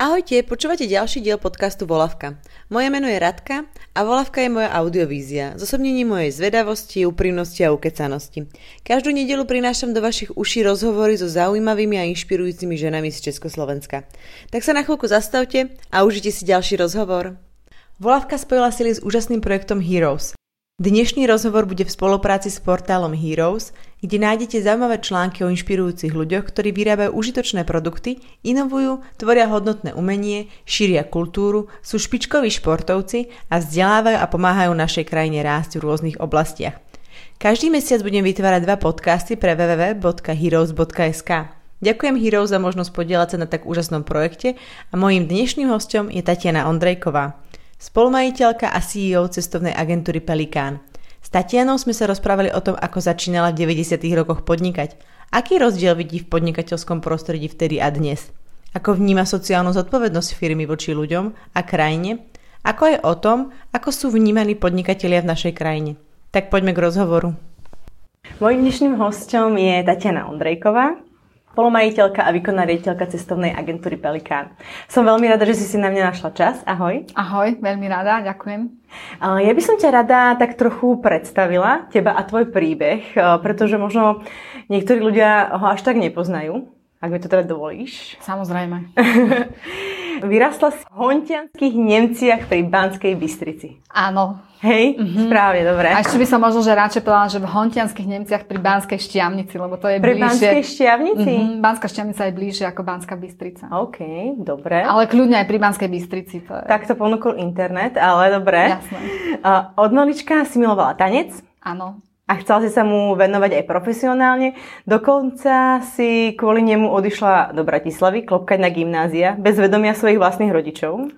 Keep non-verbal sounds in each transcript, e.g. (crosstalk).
Ahojte, počúvate ďalší diel podcastu Volavka. Moje meno je Radka a Volavka je moja audiovízia, zosobnenie mojej zvedavosti, úprimnosti a ukecanosti. Každú nedelu prinášam do vašich uší rozhovory so zaujímavými a inšpirujúcimi ženami z Československa. Tak sa na chvíľku zastavte a užite si ďalší rozhovor. Volavka spojila sily s úžasným projektom Heroes. Dnešný rozhovor bude v spolupráci s portálom Heroes, kde nájdete zaujímavé články o inšpirujúcich ľuďoch, ktorí vyrábajú užitočné produkty, inovujú, tvoria hodnotné umenie, šíria kultúru, sú špičkoví športovci a vzdelávajú a pomáhajú našej krajine rásť v rôznych oblastiach. Každý mesiac budem vytvárať dva podcasty pre www.heroes.sk. Ďakujem Heroes za možnosť podielať sa na tak úžasnom projekte a mojím dnešným hostom je Tatiana Ondrejková spolumajiteľka a CEO cestovnej agentúry Pelikán. S Tatianou sme sa rozprávali o tom, ako začínala v 90. rokoch podnikať. Aký rozdiel vidí v podnikateľskom prostredí vtedy a dnes? Ako vníma sociálnu zodpovednosť firmy voči ľuďom a krajine? Ako je o tom, ako sú vnímaní podnikatelia v našej krajine? Tak poďme k rozhovoru. Mojím dnešným hostom je Tatiana Ondrejková, spolumajiteľka a výkonná riaditeľka cestovnej agentúry Pelikán. Som veľmi rada, že si si na mňa našla čas. Ahoj. Ahoj, veľmi rada, ďakujem. Ja by som ťa rada tak trochu predstavila, teba a tvoj príbeh, pretože možno niektorí ľudia ho až tak nepoznajú, ak mi to teda dovolíš. Samozrejme. (laughs) Vyrastla si v hontianských Nemciach pri Banskej Bystrici. Áno, Hej, mm-hmm. správne, dobre. A ešte by som možno, že radšej povedala, že v Hontianských Nemciach pri Banskej Štiavnici, lebo to je pri bližšie. Pri Banskej Štiavnici? Mm-hmm, Banská Štiavnica je bližšie ako Banská Bystrica. OK, dobre. Ale kľudne aj pri Banskej Bystrici. To je... Tak to ponúkol internet, ale dobre. Jasné. Uh, od malička si milovala tanec? Áno. A chcela si sa mu venovať aj profesionálne. Dokonca si kvôli nemu odišla do Bratislavy klopkať na gymnázia bez vedomia svojich vlastných rodičov.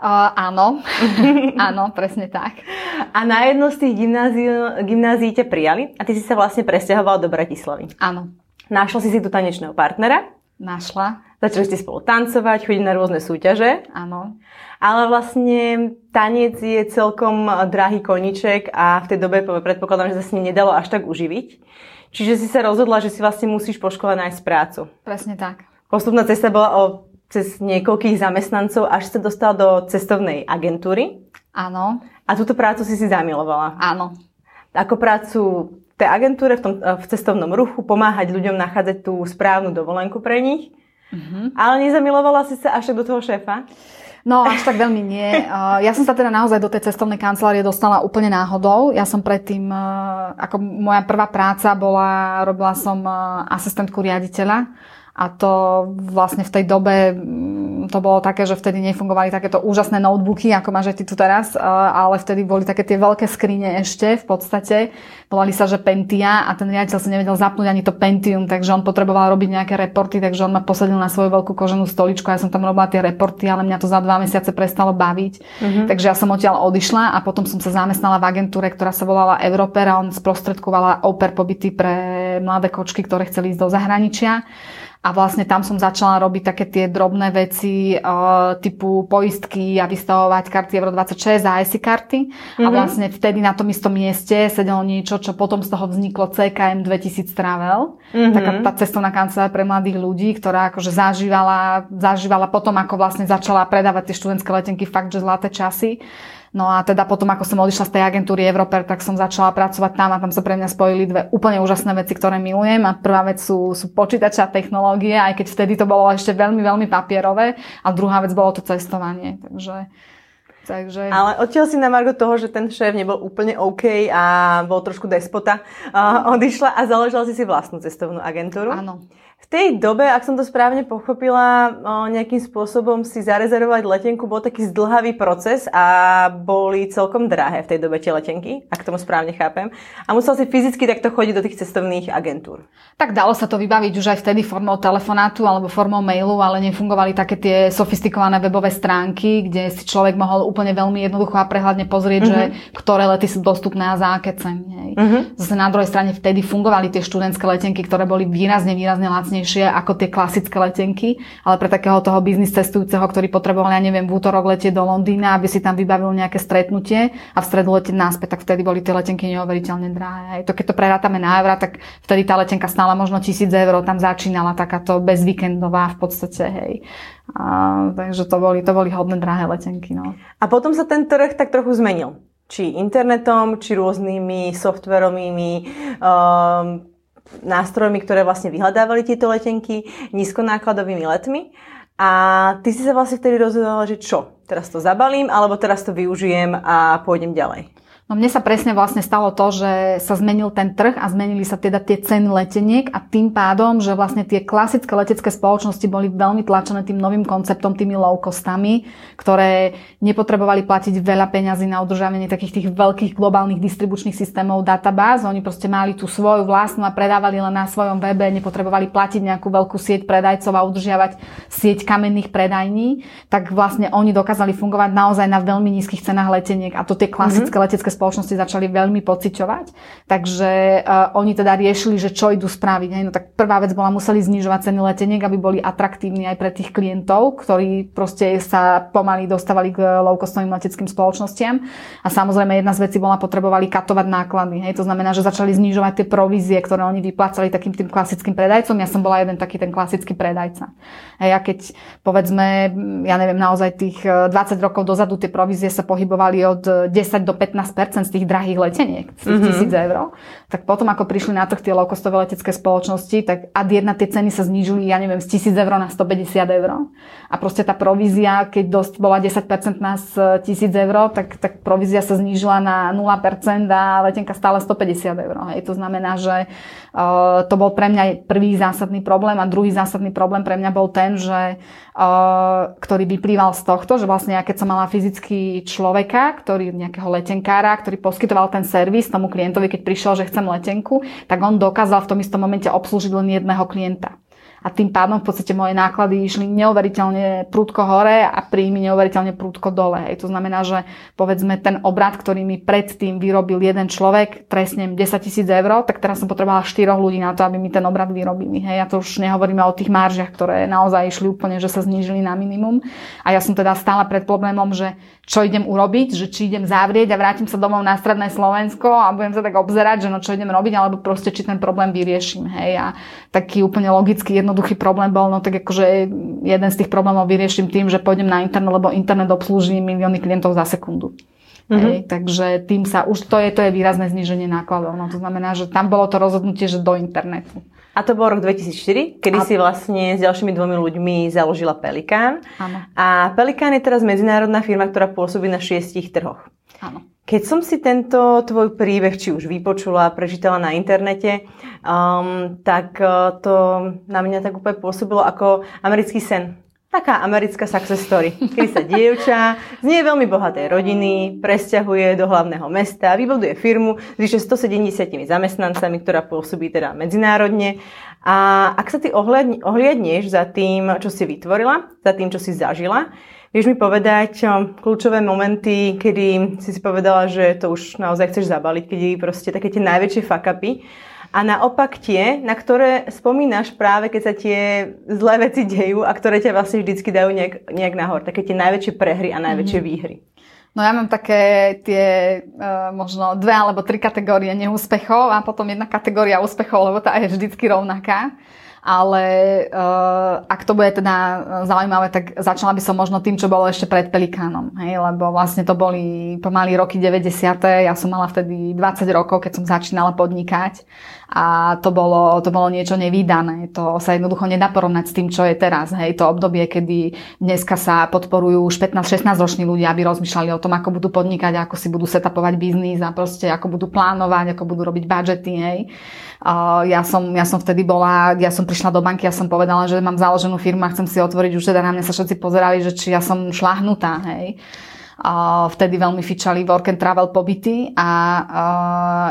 Uh, áno, (laughs) áno, presne tak. A na jedno z tých gymnázií, gymnázií ťa prijali a ty si sa vlastne presťahovala do Bratislavy. Áno. Našla si si tu tanečného partnera. Našla. Začali ste spolu tancovať, chodiť na rôzne súťaže. Áno. Ale vlastne tanec je celkom drahý koniček a v tej dobe predpokladám, že sa s ním nedalo až tak uživiť. Čiže si sa rozhodla, že si vlastne musíš po škole nájsť prácu. Presne tak. Postupná cesta bola o cez niekoľkých zamestnancov, až sa dostal do cestovnej agentúry. Áno. A túto prácu si si zamilovala. Áno. Ako prácu v tej agentúre, v, tom, v cestovnom ruchu, pomáhať ľuďom nachádzať tú správnu dovolenku pre nich. Uh-huh. Ale nezamilovala si sa až do toho šéfa? No, až tak veľmi nie. (laughs) Ja som sa teda naozaj do tej cestovnej kancelárie dostala úplne náhodou. Ja som predtým, ako moja prvá práca bola, robila som asistentku riaditeľa a to vlastne v tej dobe mm, to bolo také, že vtedy nefungovali takéto úžasné notebooky, ako máš aj ty tu teraz, ale vtedy boli také tie veľké skrine ešte v podstate. Volali sa, že Pentia a ten riaditeľ si nevedel zapnúť ani to Pentium, takže on potreboval robiť nejaké reporty, takže on ma posadil na svoju veľkú koženú stoličku a ja som tam robila tie reporty, ale mňa to za dva mesiace prestalo baviť. Mm-hmm. Takže ja som odtiaľ odišla a potom som sa zamestnala v agentúre, ktorá sa volala Europer a on sprostredkovala oper pobyty pre mladé kočky, ktoré chceli ísť do zahraničia. A vlastne tam som začala robiť také tie drobné veci uh, typu poistky a vystavovať karty Euro 26 a IC karty. Mm-hmm. A mhm. vlastne vtedy na tom istom mieste sedelo niečo, čo potom z toho vzniklo CKM 2000 Travel. Mm-hmm. Taká tá cestovná kancelária pre mladých ľudí, ktorá akože zažívala, zažívala potom, ako vlastne začala predávať tie študentské letenky fakt, že zlaté časy. No a teda potom, ako som odišla z tej agentúry Europer, tak som začala pracovať tam a tam sa pre mňa spojili dve úplne úžasné veci, ktoré milujem. A prvá vec sú, sú počítače a technológie, aj keď vtedy to bolo ešte veľmi, veľmi papierové. A druhá vec bolo to cestovanie. Takže Takže... Ale odtiaľ si na Margo toho, že ten šéf nebol úplne OK a bol trošku despota, uh, odišla a založila si si vlastnú cestovnú agentúru. Áno. V tej dobe, ak som to správne pochopila, nejakým spôsobom si zarezervovať letenku bol taký zdlhavý proces a boli celkom drahé v tej dobe tie letenky, ak tomu správne chápem. A musel si fyzicky takto chodiť do tých cestovných agentúr. Tak dalo sa to vybaviť už aj vtedy formou telefonátu alebo formou mailu, ale nefungovali také tie sofistikované webové stránky, kde si človek mohol úplne veľmi jednoducho a prehľadne pozrieť, uh-huh. že mhm. ktoré lety sú dostupné a za aké ceny. Uh-huh. Zase na druhej strane vtedy fungovali tie študentské letenky, ktoré boli výrazne, výrazne lacné lacnejšie ako tie klasické letenky, ale pre takého toho biznis cestujúceho, ktorý potreboval, ja neviem, v útorok letieť do Londýna, aby si tam vybavil nejaké stretnutie a v stredu letieť náspäť, tak vtedy boli tie letenky neuveriteľne drahé. Aj to, keď to prerátame na eura, tak vtedy tá letenka stála možno tisíc eur, tam začínala takáto bezvíkendová v podstate, hej. A, takže to boli, to boli hodné drahé letenky. No. A potom sa ten trh tak trochu zmenil či internetom, či rôznymi softverovými um, nástrojmi, ktoré vlastne vyhľadávali tieto letenky, nízkonákladovými letmi. A ty si sa vlastne vtedy rozhodovala, že čo? Teraz to zabalím, alebo teraz to využijem a pôjdem ďalej? No mne sa presne vlastne stalo to, že sa zmenil ten trh a zmenili sa teda tie ceny leteniek a tým pádom, že vlastne tie klasické letecké spoločnosti boli veľmi tlačené tým novým konceptom, tými low costami, ktoré nepotrebovali platiť veľa peňazí na udržávanie takých tých veľkých globálnych distribučných systémov databáz. Oni proste mali tú svoju vlastnú a predávali len na svojom webe, nepotrebovali platiť nejakú veľkú sieť predajcov a udržiavať sieť kamenných predajní, tak vlastne oni dokázali fungovať naozaj na veľmi nízkych cenách leteniek a to tie klasické mm-hmm. letecké spoločnosti začali veľmi pociťovať. Takže uh, oni teda riešili, že čo idú spraviť. Hej. No tak prvá vec bola, museli znižovať ceny leteniek, aby boli atraktívni aj pre tých klientov, ktorí proste sa pomaly dostávali k low-costovým leteckým spoločnostiam. A samozrejme jedna z vecí bola, potrebovali katovať náklady. Hej. To znamená, že začali znižovať tie provízie, ktoré oni vyplácali takým tým klasickým predajcom. Ja som bola jeden taký ten klasický predajca. Hej, a keď povedzme, ja neviem, naozaj tých 20 e, rokov dozadu tie provízie sa pohybovali od 10 do 15 z tých drahých leteniek, z tých mm-hmm. tisíc eur, tak potom ako prišli na trh tie low-costové letecké spoločnosti, tak ad jedna tie ceny sa znížili, ja neviem, z 1000 eur na 150 eur. A proste tá provízia, keď dosť bola 10% na 1000 eur, tak, tak provízia sa znížila na 0% a letenka stále 150 eur. Hej. To znamená, že uh, to bol pre mňa prvý zásadný problém a druhý zásadný problém pre mňa bol ten, že uh, ktorý vyplýval z tohto, že vlastne ja keď som mala fyzický človeka, ktorý nejakého letenkára, ktorý poskytoval ten servis tomu klientovi, keď prišiel, že chcem letenku, tak on dokázal v tom istom momente obslúžiť len jedného klienta a tým pádom v podstate moje náklady išli neuveriteľne prúdko hore a príjmy neuveriteľne prúdko dole. Hej. To znamená, že povedzme ten obrad, ktorý mi predtým vyrobil jeden človek, trestnem 10 tisíc eur, tak teraz som potrebovala 4 ľudí na to, aby mi ten obrad vyrobili. Hej. Ja to už nehovoríme o tých maržiach, ktoré naozaj išli úplne, že sa znížili na minimum. A ja som teda stála pred problémom, že čo idem urobiť, že či idem zavrieť a vrátim sa domov na stredné Slovensko a budem sa tak obzerať, že no čo idem robiť, alebo proste či ten problém vyrieším. Hej. A taký úplne logický, jednoduchý problém bol, no tak akože jeden z tých problémov vyrieším tým, že pôjdem na internet, lebo internet obslúži milióny klientov za sekundu. Mm-hmm. Hej, takže tým sa, už to je, to je výrazné zníženie nákladov. No, to znamená, že tam bolo to rozhodnutie, že do internetu. A to bol rok 2004, kedy a... si vlastne s ďalšími dvomi ľuďmi založila Pelikán. Áno. A Pelikán je teraz medzinárodná firma, ktorá pôsobí na šiestich trhoch. Áno. Keď som si tento tvoj príbeh či už vypočula, prečítala na internete, um, tak uh, to na mňa tak úplne pôsobilo ako americký sen. Taká americká success story, kedy sa dievča z nie veľmi bohatej rodiny presťahuje do hlavného mesta, vybuduje firmu s vyše 170 zamestnancami, ktorá pôsobí teda medzinárodne. A ak sa ty ohliadneš za tým, čo si vytvorila, za tým, čo si zažila, Vieš mi povedať kľúčové momenty, kedy si si povedala, že to už naozaj chceš zabaliť, kedy proste také tie najväčšie fakapy a naopak tie, na ktoré spomínaš práve, keď sa tie zlé veci dejú a ktoré ťa vlastne vždycky dajú nejak, nejak nahor. Také tie najväčšie prehry a najväčšie mm-hmm. výhry. No ja mám také tie uh, možno dve alebo tri kategórie neúspechov a potom jedna kategória úspechov, lebo tá je vždycky rovnaká ale uh, ak to bude teda zaujímavé, tak začala by som možno tým, čo bolo ešte pred Pelikánom, hej, lebo vlastne to boli pomaly roky 90. Ja som mala vtedy 20 rokov, keď som začínala podnikať a to bolo, to bolo niečo nevýdané. To sa jednoducho nedá porovnať s tým, čo je teraz. Hej, to obdobie, kedy dneska sa podporujú už 15-16 roční ľudia, aby rozmýšľali o tom, ako budú podnikať, ako si budú setapovať biznis a proste ako budú plánovať, ako budú robiť budžety. Hej. Ja, som, ja som vtedy bola, ja som prišla do banky, ja som povedala, že mám založenú firmu a chcem si otvoriť, už teda na mňa sa všetci pozerali, že či ja som šlahnutá, hej. Vtedy veľmi fičali work and travel pobyty a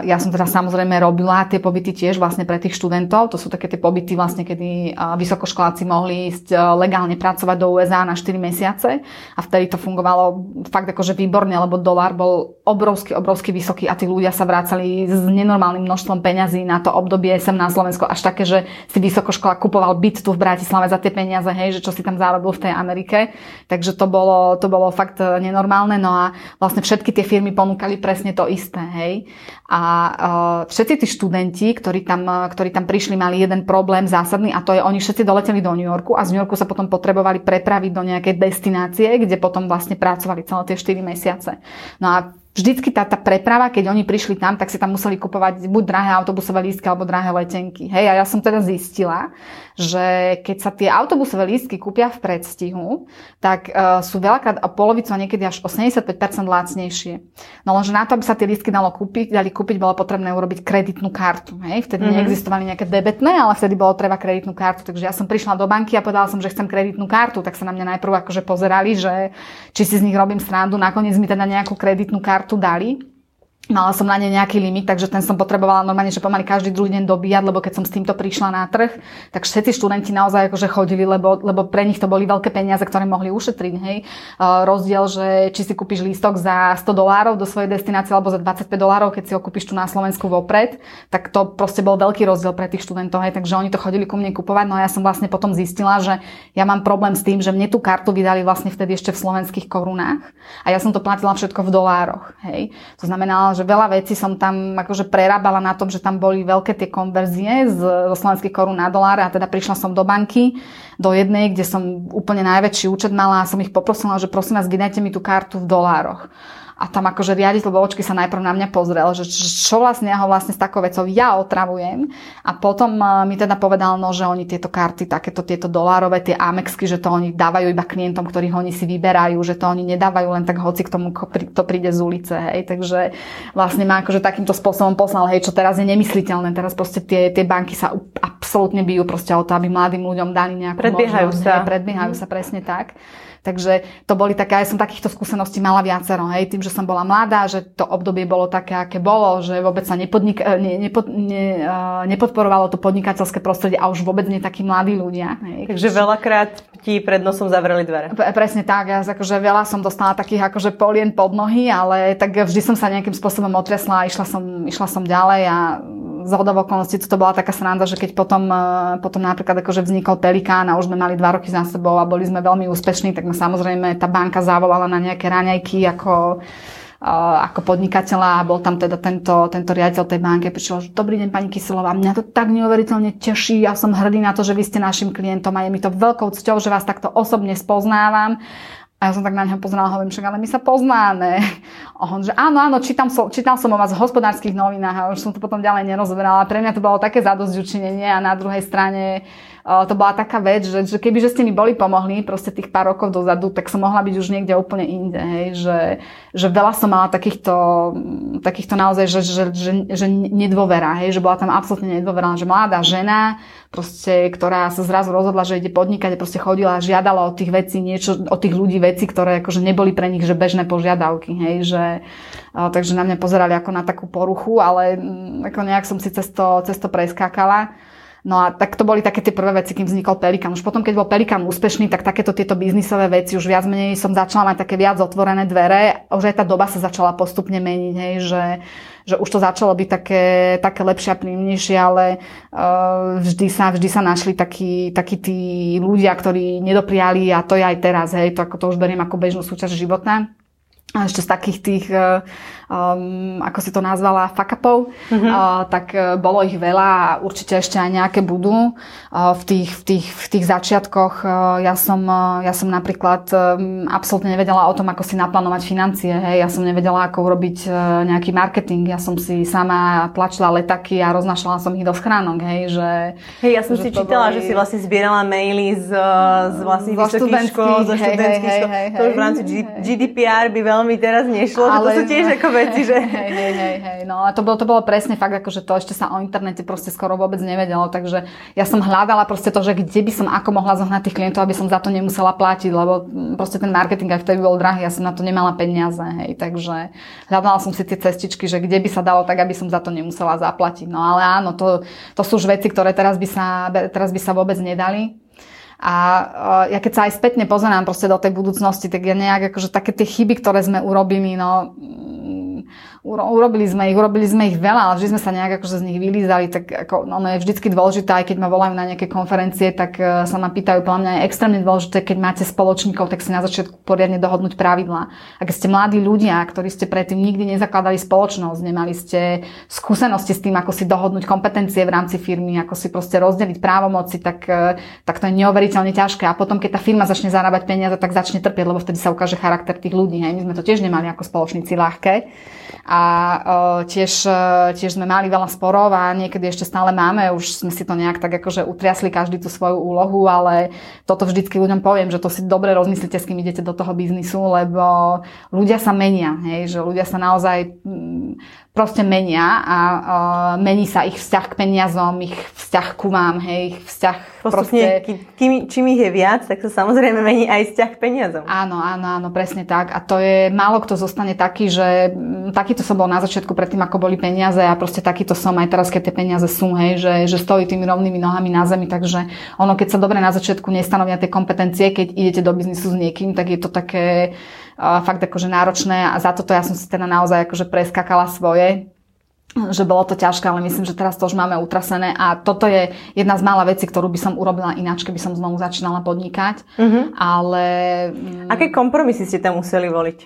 ja som teda samozrejme robila tie pobyty tiež vlastne pre tých študentov. To sú také tie pobyty vlastne, kedy vysokoškoláci mohli ísť legálne pracovať do USA na 4 mesiace a vtedy to fungovalo fakt akože výborne, lebo dolár bol obrovský, obrovský vysoký a tí ľudia sa vrácali s nenormálnym množstvom peňazí na to obdobie sem na Slovensko až také, že si vysokoškola kupoval byt tu v Bratislave za tie peniaze, hej, že čo si tam zarobil v tej Amerike. Takže to bolo, to bolo fakt nenormálne. No a vlastne všetky tie firmy ponúkali presne to isté, hej. A uh, všetci tí študenti, ktorí tam, ktorí tam prišli, mali jeden problém zásadný a to je, oni všetci doleteli do New Yorku a z New Yorku sa potom potrebovali prepraviť do nejakej destinácie, kde potom vlastne pracovali celé tie 4 mesiace. No a vždycky tá, tá preprava, keď oni prišli tam, tak si tam museli kupovať buď drahé autobusové lístky alebo drahé letenky. Hej, a ja som teda zistila, že keď sa tie autobusové lístky kúpia v predstihu, tak uh, sú veľakrát polovicu a niekedy až 85% lacnejšie. No lenže na to, aby sa tie lístky dalo kúpiť, dali kúpiť, bolo potrebné urobiť kreditnú kartu. Hej? Vtedy mm-hmm. neexistovali nejaké debetné, ale vtedy bolo treba kreditnú kartu. Takže ja som prišla do banky a povedala som, že chcem kreditnú kartu, tak sa na mňa najprv akože pozerali, že či si z nich robím srandu. Nakoniec mi teda nejakú kreditnú kartu kartu dali. Mala som na ne nejaký limit, takže ten som potrebovala normálne, že pomaly každý druhý deň dobíjať, lebo keď som s týmto prišla na trh, tak všetci študenti naozaj akože chodili, lebo, lebo pre nich to boli veľké peniaze, ktoré mohli ušetriť. Hej. Rozdiel, že či si kúpiš lístok za 100 dolárov do svojej destinácie alebo za 25 dolárov, keď si ho kúpiš tu na Slovensku vopred, tak to proste bol veľký rozdiel pre tých študentov. Hej. Takže oni to chodili ku mne kupovať. No a ja som vlastne potom zistila, že ja mám problém s tým, že mne tú kartu vydali vlastne vtedy ešte v slovenských korunách a ja som to platila všetko v dolároch. Hej. To znamená, že veľa vecí som tam akože prerábala na tom, že tam boli veľké tie konverzie z, zo slovenských korún na doláre a teda prišla som do banky, do jednej, kde som úplne najväčší účet mala a som ich poprosila, že prosím vás, vydajte mi tú kartu v dolároch. A tam akože riaditeľ Bovočky sa najprv na mňa pozrel, že čo vlastne ja ho vlastne s takou vecou ja otravujem. A potom eh, mi teda povedal, no, že oni tieto karty, takéto tieto dolárové, tie Amexky, že to oni dávajú iba klientom, ktorých oni si vyberajú, že to oni nedávajú len tak hoci k tomu, kto príde z ulice. Hej. Takže vlastne ma akože takýmto spôsobom poslal, hej, čo teraz je nemysliteľné. Teraz proste tie, tie banky sa absolútne bijú proste o to, aby mladým ľuďom dali nejakú predbiehajú možnosť. Sa. Hej, predbiehajú mm. sa presne tak. Takže to boli také, aj som takýchto skúseností mala viacero, hej, tým, že som bola mladá, že to obdobie bolo také, aké bolo, že vôbec sa nepodnik- ne, nepo, ne, uh, nepodporovalo to podnikateľské prostredie a už vôbec nie takí mladí ľudia. Hej. Takže veľakrát ti pred nosom zavreli dvere. P- presne tak, ja akože veľa som dostala takých akože polien pod nohy, ale tak vždy som sa nejakým spôsobom otriasla a išla som, išla som ďalej a z okolností to bola taká sranda, že keď potom, eh, potom napríklad akože vznikol Pelikán a už sme mali dva roky za sebou a boli sme veľmi úspešní, tak ma samozrejme tá banka zavolala na nejaké raňajky ako ako podnikateľa a bol tam teda tento, tento riaditeľ tej banky prišiel, že dobrý deň pani Kyselová, mňa to tak neuveriteľne teší, ja som hrdý na to, že vy ste našim klientom a je mi to veľkou cťou, že vás takto osobne spoznávam a ja som tak na neho pozerala, hovorím, však ale my sa poznáme. A on, že áno, áno, čítam som, čítal som o vás v hospodárskych novinách a už som to potom ďalej nerozberala. Pre mňa to bolo také zadosťučinenie a na druhej strane to bola taká vec, že, že keby že ste mi boli pomohli proste tých pár rokov dozadu, tak som mohla byť už niekde úplne inde. Hej, že, že veľa som mala takýchto, takýchto naozaj, že, že, že, že nedôvera, hej, že bola tam absolútne nedôvera, že mladá žena, proste, ktorá sa zrazu rozhodla, že ide podnikať a proste chodila a žiadala od tých vecí niečo, od tých ľudí veci, ktoré akože neboli pre nich že bežné požiadavky, hej, že, takže na mňa pozerali ako na takú poruchu, ale ako nejak som si cez to preskákala. No a tak to boli také tie prvé veci, kým vznikol Pelikan. Už potom, keď bol Pelikan úspešný, tak takéto tieto biznisové veci už viac menej som začala mať také viac otvorené dvere. Už aj tá doba sa začala postupne meniť, hej, že, že už to začalo byť také, také lepšie a príjemnejšie, ale uh, vždy, sa, vždy sa našli takí, takí tí ľudia, ktorí nedopriali a to je aj teraz, hej, to, ako to už beriem ako bežnú súčasť života. A ešte z takých tých uh, um, ako si to nazvala, fakapov, mm-hmm. uh, tak uh, bolo ich veľa a určite ešte aj nejaké budú. Uh, v, tých, v, tých, v tých začiatkoch uh, ja, som, uh, ja som napríklad um, absolútne nevedela o tom, ako si naplánovať financie. Hej. Ja som nevedela, ako urobiť uh, nejaký marketing. Ja som si sama tlačila letaky a roznašala som ich do schránok. Hej, že, hej ja som že si čítala, boli... že si vlastne zbierala maily z, z vlastných vysokých škôl, zo študentských škôl. To už v rámci hej, GDPR by veľmi teraz nešlo, ale... že to sú tiež ako veci, že... Hej, hej, hej, hej. No a to bolo, to bolo presne fakt, ako, že to ešte sa o internete proste skoro vôbec nevedelo, takže ja som hľadala proste to, že kde by som ako mohla zohnať tých klientov, aby som za to nemusela platiť, lebo proste ten marketing aj vtedy bol drahý, ja som na to nemala peniaze, hej, takže hľadala som si tie cestičky, že kde by sa dalo tak, aby som za to nemusela zaplatiť. No ale áno, to, to sú už veci, ktoré teraz by sa, teraz by sa vôbec nedali. A uh, ja keď sa aj spätne pozerám proste do tej budúcnosti, tak ja nejak akože také tie chyby, ktoré sme urobili, no urobili sme ich, urobili sme ich veľa, ale vždy sme sa nejak akože z nich vylízali, tak ako, no, ono je vždycky dôležité, aj keď ma volajú na nejaké konferencie, tak uh, sa ma pýtajú, podľa mňa je extrémne dôležité, keď máte spoločníkov, tak si na začiatku poriadne dohodnúť pravidlá. A keď ste mladí ľudia, ktorí ste predtým nikdy nezakladali spoločnosť, nemali ste skúsenosti s tým, ako si dohodnúť kompetencie v rámci firmy, ako si proste rozdeliť právomoci, tak, uh, tak to je neuveriteľne ťažké. A potom, keď tá firma začne zarábať peniaze, tak začne trpieť, lebo vtedy sa ukáže charakter tých ľudí. Hej. My sme to tiež nemali ako spoločníci ľahké a uh, tiež, uh, tiež sme mali veľa sporov a niekedy ešte stále máme, už sme si to nejak tak akože utriasli každý tú svoju úlohu, ale toto vždycky ľuďom poviem, že to si dobre rozmyslíte, s kým idete do toho biznisu, lebo ľudia sa menia, hej, že ľudia sa naozaj proste menia a uh, mení sa ich vzťah k peniazom, ich vzťah ku vám, hej, ich vzťah Postupne, proste... kým, čím ich je viac, tak sa samozrejme mení aj vzťah k peniazom. Áno, áno, áno, presne tak. A to je, málo kto zostane taký, že takýto som bol na začiatku predtým, ako boli peniaze a proste takýto som aj teraz, keď tie peniaze sú, hej, že, že stojí tými rovnými nohami na zemi, takže ono, keď sa dobre na začiatku nestanovia tie kompetencie, keď idete do biznisu s niekým, tak je to také fakt akože náročné a za toto ja som si teda naozaj akože preskakala svoje že bolo to ťažké, ale myslím, že teraz to už máme utrasené a toto je jedna z mála vecí, ktorú by som urobila ináč, keby som znovu začínala podnikať, uh-huh. ale... Mm, Aké kompromisy ste tam museli voliť?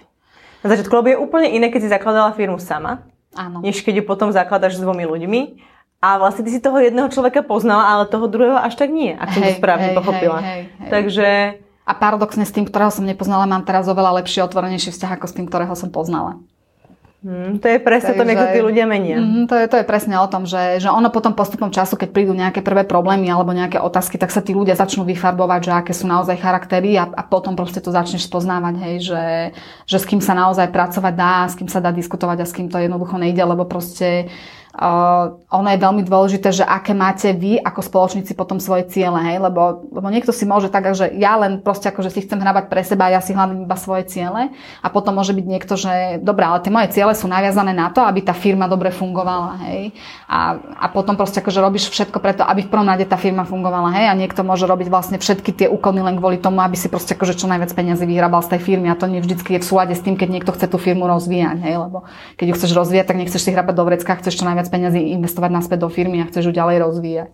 Na začiatku, lebo je úplne iné, keď si zakladala firmu sama, Áno. než keď ju potom zakladaš s dvomi ľuďmi. A vlastne ty si toho jedného človeka poznala, ale toho druhého až tak nie, ak som to správne hej, pochopila. Hej, hej, hej. Takže a paradoxne s tým, ktorého som nepoznala, mám teraz oveľa lepší, otvorenejší vzťah ako s tým, ktorého som poznala. Hmm, to je presne to, ako tí ľudia menia. Mm, to, je, to je presne o tom, že, že ono potom postupom času, keď prídu nejaké prvé problémy alebo nejaké otázky, tak sa tí ľudia začnú vyfarbovať, že aké sú naozaj charaktery a, a potom proste to začneš spoznávať, hej, že, že s kým sa naozaj pracovať dá, s kým sa dá diskutovať a s kým to jednoducho nejde, lebo proste Uh, ono je veľmi dôležité, že aké máte vy ako spoločníci potom svoje ciele, hej? Lebo, lebo niekto si môže tak, že ja len proste akože si chcem hrabať pre seba a ja si hľadám iba svoje ciele a potom môže byť niekto, že dobré, ale tie moje ciele sú naviazané na to, aby tá firma dobre fungovala, hej? A, a potom proste akože robíš všetko preto, aby v prvom rade tá firma fungovala, hej? A niekto môže robiť vlastne všetky tie úkony len kvôli tomu, aby si proste akože čo najviac peniazy vyhrabal z tej firmy a to nie vždycky je v súlade s tým, keď niekto chce tú firmu rozvíjať, hej? Lebo keď ju chceš rozvíjať, tak nechceš si hrabať do vrecka, chceš čo najviac viac peniazy investovať naspäť do firmy a chceš ju ďalej rozvíjať.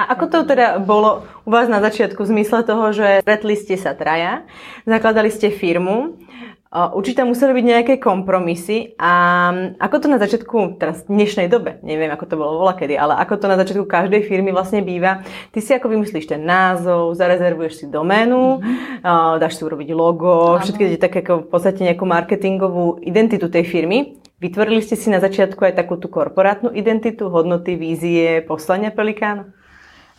A ako to teda bolo u vás na začiatku v zmysle toho, že stretli ste sa traja, zakladali ste firmu, Určite museli byť nejaké kompromisy a ako to na začiatku, teraz v dnešnej dobe, neviem ako to bolo vola kedy, ale ako to na začiatku každej firmy vlastne býva, ty si ako vymyslíš ten názov, zarezervuješ si doménu, mm-hmm. dáš si urobiť logo, všetky také ako v podstate nejakú marketingovú identitu tej firmy Vytvorili ste si na začiatku aj takú tú korporátnu identitu, hodnoty, vízie, poslania Pelikánu?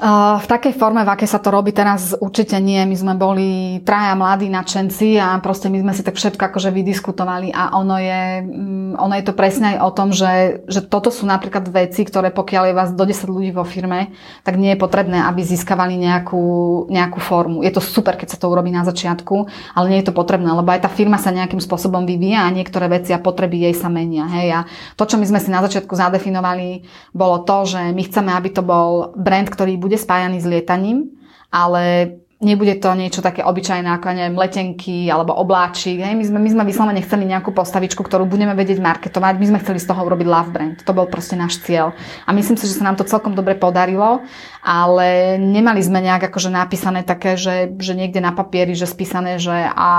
V takej forme, v akej sa to robí teraz, určite nie. My sme boli traja mladí nadšenci a proste my sme si tak všetko akože vydiskutovali a ono je, mm, ono je to presne aj o tom, že, že toto sú napríklad veci, ktoré pokiaľ je vás do 10 ľudí vo firme, tak nie je potrebné, aby získavali nejakú, nejakú formu. Je to super, keď sa to urobí na začiatku, ale nie je to potrebné, lebo aj tá firma sa nejakým spôsobom vyvíja a niektoré veci a potreby jej sa menia. Hej? A to, čo my sme si na začiatku zadefinovali, bolo to, že my chceme, aby to bol brand, ktorý bude bude spájaný s lietaním, ale nebude to niečo také obyčajné ako neviem, letenky alebo obláčik. Hej. My, sme, my sme vyslovene chceli nejakú postavičku, ktorú budeme vedieť marketovať. My sme chceli z toho urobiť love brand. To bol proste náš cieľ. A myslím si, že sa nám to celkom dobre podarilo, ale nemali sme nejak akože napísané také, že, že niekde na papieri, že spísané, že a, a, a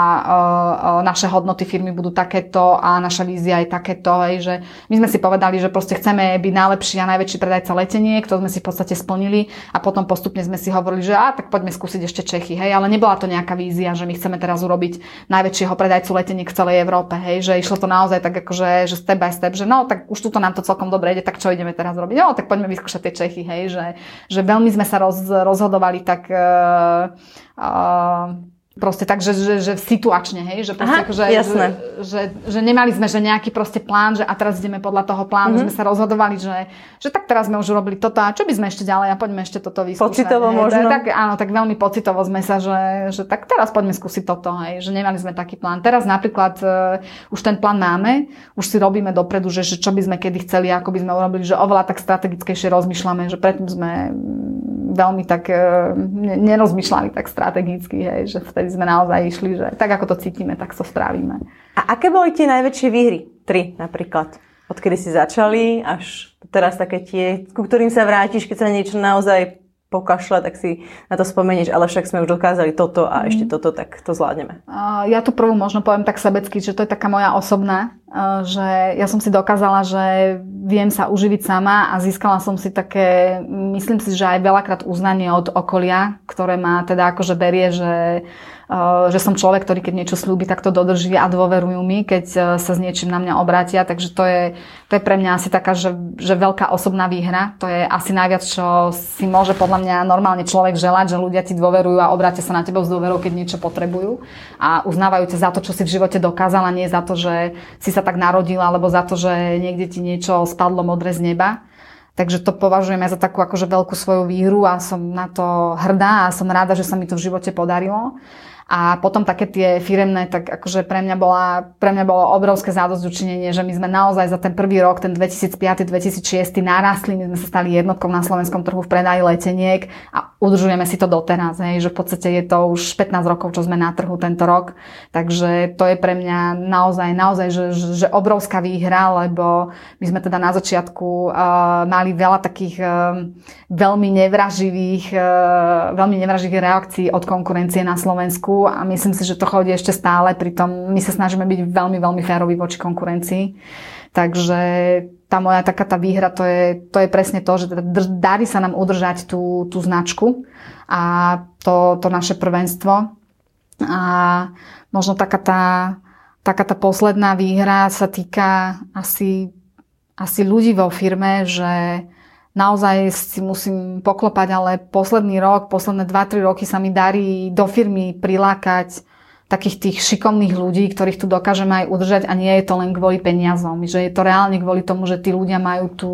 naše hodnoty firmy budú takéto a naša vízia je takéto. Hej, že my sme si povedali, že proste chceme byť najlepší a najväčší predajca leteniek, to sme si v podstate splnili a potom postupne sme si hovorili, že a tak poďme skúsiť ešte Čechy, hej, ale nebola to nejaká vízia, že my chceme teraz urobiť najväčšieho predajcu leteniek v celej Európe, hej, že išlo to naozaj tak akože, že step by step, že no, tak už tuto nám to celkom dobre ide, tak čo ideme teraz robiť? No, tak poďme vyskúšať tie Čechy, hej, že, že veľmi sme sa roz, rozhodovali tak uh, uh, proste tak, že, že, že situačne, hej, že Aha, ako, že, jasné. Že, že, že, nemali sme, že nejaký proste plán, že a teraz ideme podľa toho plánu, mm-hmm. sme sa rozhodovali, že, že tak teraz sme už urobili toto a čo by sme ešte ďalej a poďme ešte toto vyskúšať. Pocitovo hej. možno. Tak, áno, tak veľmi pocitovo sme sa, že, že tak teraz poďme skúsiť toto, hej, že nemali sme taký plán. Teraz napríklad uh, už ten plán máme, už si robíme dopredu, že, že čo by sme kedy chceli, ako by sme urobili, že oveľa tak strategickejšie rozmýšľame, že predtým sme veľmi tak uh, nerozmýšľali tak strategicky, hej, že vtedy sme naozaj išli, že tak ako to cítime, tak to spravíme. A aké boli tie najväčšie výhry? Tri napríklad. Odkedy si začali až teraz také tie, ku ktorým sa vrátiš, keď sa niečo naozaj pokašľa, tak si na to spomenieš, ale však sme už dokázali toto a ešte toto, tak to zvládneme. Ja tu prvú možno poviem tak sebecky, že to je taká moja osobná, že ja som si dokázala, že viem sa uživiť sama a získala som si také, myslím si, že aj veľakrát uznanie od okolia, ktoré ma teda akože berie, že že som človek, ktorý keď niečo slúbi, tak to dodrží a dôverujú mi, keď eh, sa s niečím na mňa obrátia. Takže to je, to je pre mňa asi taká, že, že veľká osobná výhra. To je asi najviac, čo si môže podľa mňa normálne človek želať, že ľudia ti dôverujú a obrátia sa na teba s dôverou, keď niečo potrebujú a uznávajú ťa za to, čo si v živote dokázala, nie za to, že si sa tak narodila, alebo za to, že niekde ti niečo spadlo modre z neba. Takže to považujem ja za takú akože veľkú svoju výhru a som na to hrdá a som rada, že sa mi to v živote podarilo. A potom také tie firemné, tak akože pre mňa, bola, pre mňa bolo obrovské zádosť učinenie, že my sme naozaj za ten prvý rok, ten 2005-2006 narastli, my sme sa stali jednotkou na slovenskom trhu v predaji leteniek a udržujeme si to doteraz, hej, že v podstate je to už 15 rokov, čo sme na trhu tento rok. Takže to je pre mňa naozaj, naozaj, že, že obrovská výhra, lebo my sme teda na začiatku uh, mali veľa takých uh, veľmi nevraživých, uh, veľmi nevraživých reakcií od konkurencie na Slovensku a myslím si, že to chodí ešte stále, pritom my sa snažíme byť veľmi, veľmi féroví voči konkurencii. Takže tá moja taká tá výhra, to je, to je presne to, že teda darí sa nám udržať tú, tú značku a to, to naše prvenstvo. A možno taká tá, taká tá posledná výhra sa týka asi, asi ľudí vo firme, že naozaj si musím poklopať, ale posledný rok, posledné 2-3 roky sa mi darí do firmy prilákať takých tých šikovných ľudí, ktorých tu dokážeme aj udržať a nie je to len kvôli peniazom, že je to reálne kvôli tomu, že tí ľudia majú tu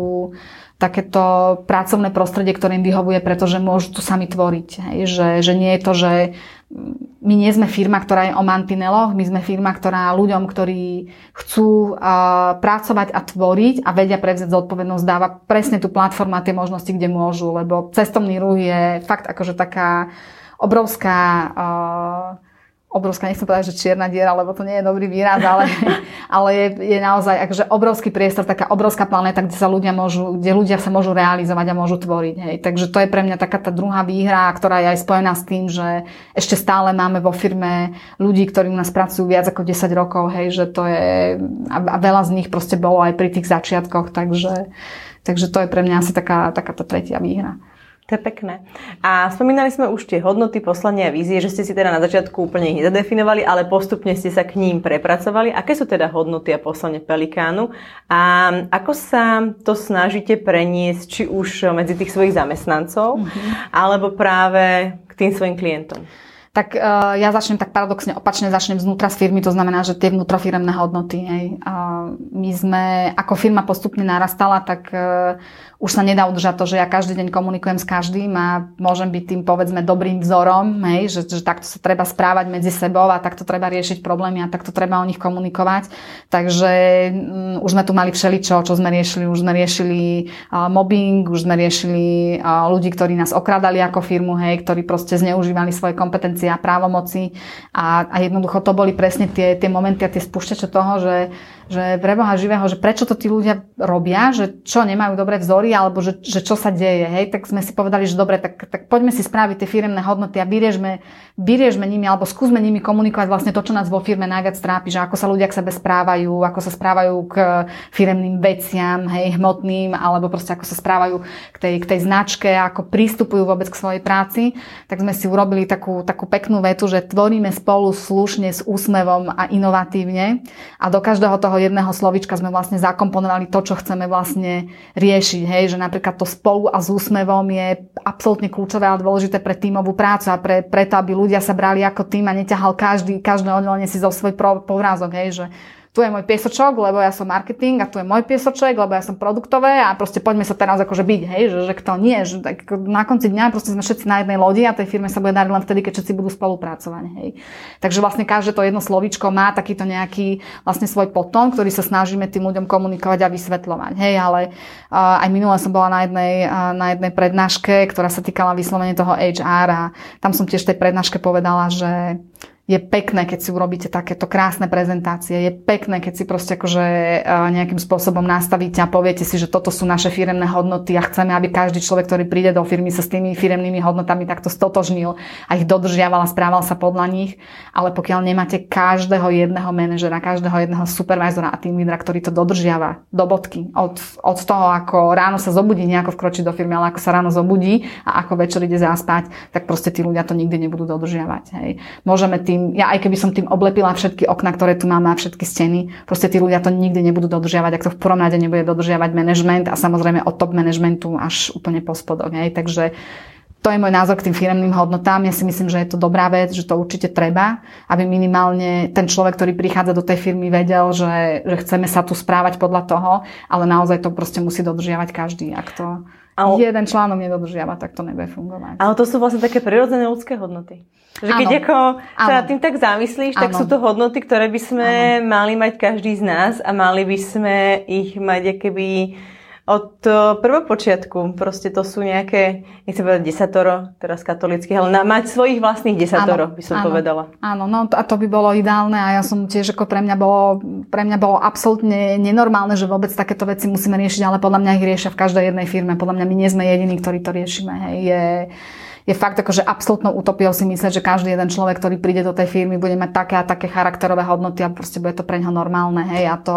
takéto pracovné prostredie, ktoré im vyhovuje, pretože môžu tu sami tvoriť. Hej? Že, že nie je to, že my nie sme firma, ktorá je o mantineloch, my sme firma, ktorá ľuďom, ktorí chcú uh, pracovať a tvoriť a vedia prevziať zodpovednosť, dáva presne tú platformu a tie možnosti, kde môžu, lebo cestovný ruch je fakt akože taká obrovská uh, obrovská, nechcem povedať, že čierna diera, lebo to nie je dobrý výraz, ale, (laughs) ale je, je naozaj akože obrovský priestor, taká obrovská planéta, kde sa ľudia môžu, kde ľudia sa môžu realizovať a môžu tvoriť. Hej. Takže to je pre mňa taká tá druhá výhra, ktorá je aj spojená s tým, že ešte stále máme vo firme ľudí, ktorí u nás pracujú viac ako 10 rokov, hej, že to je, a, a veľa z nich proste bolo aj pri tých začiatkoch, takže, takže to je pre mňa asi taká, taká tá tretia výhra. To je pekné. A spomínali sme už tie hodnoty, poslania a vízie, že ste si teda na začiatku úplne ich nezadefinovali, ale postupne ste sa k ním prepracovali. Aké sú teda hodnoty a poslanie Pelikánu? A ako sa to snažíte preniesť, či už medzi tých svojich zamestnancov, mm-hmm. alebo práve k tým svojim klientom? Tak uh, ja začnem tak paradoxne opačne, začnem znútra z firmy, to znamená, že tie vnútrofiremné hodnoty. Hej. Uh, my sme, ako firma postupne narastala, tak uh, už sa nedá udržať to, že ja každý deň komunikujem s každým a môžem byť tým povedzme dobrým vzorom, hej, že, že takto sa treba správať medzi sebou a takto treba riešiť problémy a takto treba o nich komunikovať. Takže um, už sme tu mali všeličo, čo sme riešili. Už sme riešili uh, mobbing, už sme riešili uh, ľudí, ktorí nás okradali ako firmu, hej, ktorí proste zneužívali svoje kompetencie a právomoci. A, a jednoducho to boli presne tie, tie momenty a tie spúšťače toho, že že pre Boha živého, že prečo to tí ľudia robia, že čo nemajú dobré vzory, alebo že, že čo sa deje, hej, tak sme si povedali, že dobre, tak, tak poďme si spraviť tie firemné hodnoty a vyriežme, vyriežme nimi, alebo skúsme nimi komunikovať vlastne to, čo nás vo firme najviac trápi, že ako sa ľudia k sebe správajú, ako sa správajú k firemným veciam, hej, hmotným, alebo proste ako sa správajú k tej, k tej značke, ako prístupujú vôbec k svojej práci, tak sme si urobili takú, takú peknú vetu, že tvoríme spolu slušne s úsmevom a inovatívne a do každého toho jedného slovička sme vlastne zakomponovali to, čo chceme vlastne riešiť. Hej, že napríklad to spolu a s úsmevom je absolútne kľúčové a dôležité pre tímovú prácu a pre, preto, aby ľudia sa brali ako tým a neťahal každý, každé oddelenie si zo svoj povrázok. Hej, že tu je môj piesočok, lebo ja som marketing a tu je môj piesoček, lebo ja som produktové a proste poďme sa teraz akože byť, hej, že, že kto nie, že tak na konci dňa proste sme všetci na jednej lodi a tej firme sa bude dariť len vtedy, keď všetci budú spolupracovať, hej. Takže vlastne každé to jedno slovíčko má takýto nejaký vlastne svoj potom, ktorý sa snažíme tým ľuďom komunikovať a vysvetľovať, hej, ale uh, aj minule som bola na jednej, uh, na jednej prednáške, ktorá sa týkala vyslovene toho HR a tam som tiež tej prednáške povedala, že je pekné, keď si urobíte takéto krásne prezentácie, je pekné, keď si proste akože nejakým spôsobom nastavíte a poviete si, že toto sú naše firemné hodnoty a chceme, aby každý človek, ktorý príde do firmy, sa s tými firemnými hodnotami takto stotožnil a ich dodržiaval a správal sa podľa nich. Ale pokiaľ nemáte každého jedného manažera, každého jedného supervisora a tým lídra, ktorý to dodržiava do bodky, od, od toho, ako ráno sa zobudí, nejako vkročiť do firmy, ale ako sa ráno zobudí a ako večer ide zaspať, tak proste tí ľudia to nikdy nebudú dodržiavať. Hej. Môžeme tým tým, ja aj keby som tým oblepila všetky okna, ktoré tu máme a všetky steny, proste tí ľudia to nikdy nebudú dodržiavať, ak to v prvom rade nebude dodržiavať manažment a samozrejme od top manažmentu až úplne po spodok. Hej. Takže to je môj názor k tým firmným hodnotám. Ja si myslím, že je to dobrá vec, že to určite treba, aby minimálne ten človek, ktorý prichádza do tej firmy, vedel, že, že chceme sa tu správať podľa toho, ale naozaj to proste musí dodržiavať každý. Ak to ale... jeden článok nedodržiava, tak to nebude fungovať. Ale to sú vlastne také prirodzené ľudské hodnoty. Že keď ako sa nad tým tak zamyslíš, ano. tak sú to hodnoty, ktoré by sme ano. mali mať každý z nás a mali by sme ich mať keby od prvopočiatku. Proste to sú nejaké, nechcem povedať desatoro, teraz katolických, ale na, mať svojich vlastných desatoro, ano, by som ano, povedala. Áno, no a to by bolo ideálne a ja som tiež, ako pre mňa bolo, pre mňa bolo absolútne nenormálne, že vôbec takéto veci musíme riešiť, ale podľa mňa ich riešia v každej jednej firme. Podľa mňa my nie sme jediní, ktorí to riešime. Hej. Je, je fakt akože absolútnou utopiou si myslieť, že každý jeden človek, ktorý príde do tej firmy, bude mať také a také charakterové hodnoty a proste bude to pre neho normálne. Hej, a to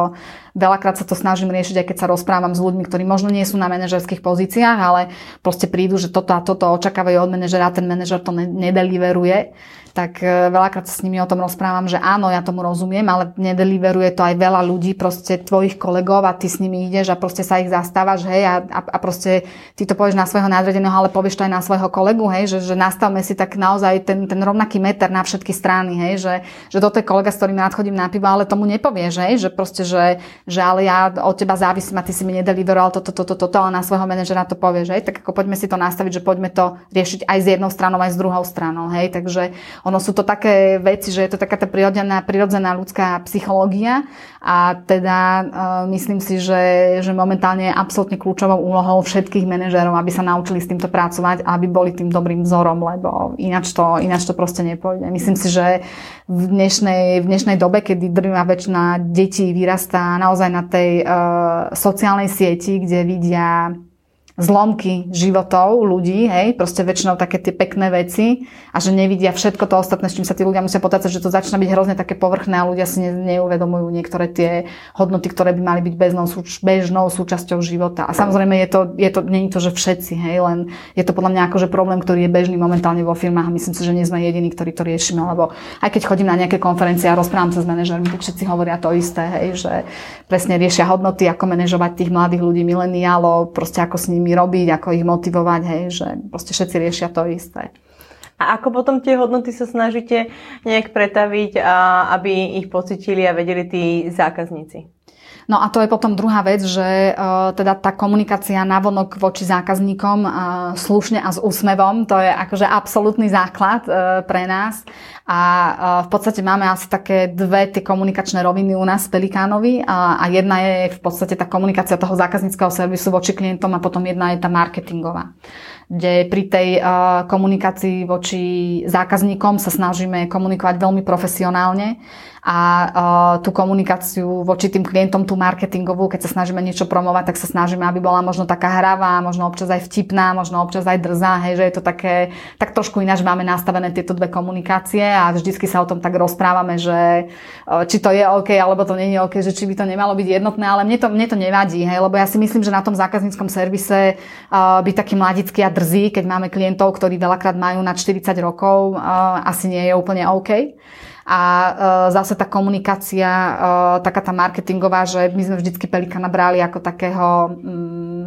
veľakrát sa to snažím riešiť, aj keď sa rozprávam s ľuďmi, ktorí možno nie sú na manažerských pozíciách, ale proste prídu, že toto a toto očakávajú od manažera ten manažer to nedeliveruje tak e, veľakrát sa s nimi o tom rozprávam, že áno, ja tomu rozumiem, ale nedeliveruje to aj veľa ľudí, proste tvojich kolegov a ty s nimi ideš a proste sa ich zastávaš, hej, a, a, proste ty to povieš na svojho nadredeného, ale povieš to aj na svojho kolegu, hej, že, že nastavme si tak naozaj ten, ten rovnaký meter na všetky strany, hej, že, že toto je kolega, s ktorým nadchodím na pivo, ale tomu nepovieš, hej, že proste, že, že ale ja od teba závisím a ty si mi nedeliveroval toto, toto, toto, to, ale na svojho manažera to povieš, hej, tak ako poďme si to nastaviť, že poďme to riešiť aj s jednou stranou, aj s druhou stranou, hej, takže ono sú to také veci, že je to taká tá prirodzená, prirodzená ľudská psychológia a teda uh, myslím si, že, že momentálne je absolútne kľúčovou úlohou všetkých manažérov, aby sa naučili s týmto pracovať a aby boli tým dobrým vzorom, lebo ináč to, ináč to proste nepôjde. Myslím si, že v dnešnej, v dnešnej dobe, kedy drvá väčšina detí vyrastá naozaj na tej uh, sociálnej sieti, kde vidia zlomky životov ľudí, hej, proste väčšinou také tie pekné veci a že nevidia všetko to ostatné, s čím sa tí ľudia musia potácať, že to začína byť hrozne také povrchné a ľudia si ne, neuvedomujú niektoré tie hodnoty, ktoré by mali byť bežnou, súč, bežnou súčasťou života. A samozrejme je to, je to, je to, že všetci, hej, len je to podľa mňa akože problém, ktorý je bežný momentálne vo firmách a myslím si, že nie sme jediní, ktorí to riešime, lebo aj keď chodím na nejaké konferencie a rozprávam sa s manažermi, tak všetci hovoria to isté, hej, že presne riešia hodnoty, ako manažovať tých mladých ľudí, mileniálov, proste ako s nimi nimi robiť, ako ich motivovať, hej, že proste všetci riešia to isté. A ako potom tie hodnoty sa snažíte nejak pretaviť, aby ich pocitili a vedeli tí zákazníci? No a to je potom druhá vec, že uh, teda tá komunikácia navonok voči zákazníkom uh, slušne a s úsmevom, to je akože absolútny základ uh, pre nás. A uh, v podstate máme asi také dve tie komunikačné roviny u nás v Pelikánovi a, a jedna je v podstate tá komunikácia toho zákazníckého servisu voči klientom a potom jedna je tá marketingová kde pri tej uh, komunikácii voči zákazníkom sa snažíme komunikovať veľmi profesionálne a uh, tú komunikáciu voči tým klientom, tú marketingovú, keď sa snažíme niečo promovať, tak sa snažíme, aby bola možno taká hravá, možno občas aj vtipná, možno občas aj drzá, hej, že je to také, tak trošku ináč máme nastavené tieto dve komunikácie a vždycky sa o tom tak rozprávame, že uh, či to je OK, alebo to nie je OK, že či by to nemalo byť jednotné, ale mne to, mne to nevadí, hej, lebo ja si myslím, že na tom zákazníckom servise byť taký mladický a drzý, keď máme klientov, ktorí veľakrát majú na 40 rokov, uh, asi nie je úplne OK. A zase tá komunikácia, taká tá marketingová, že my sme vždycky Pelikana brali ako takého... Mm,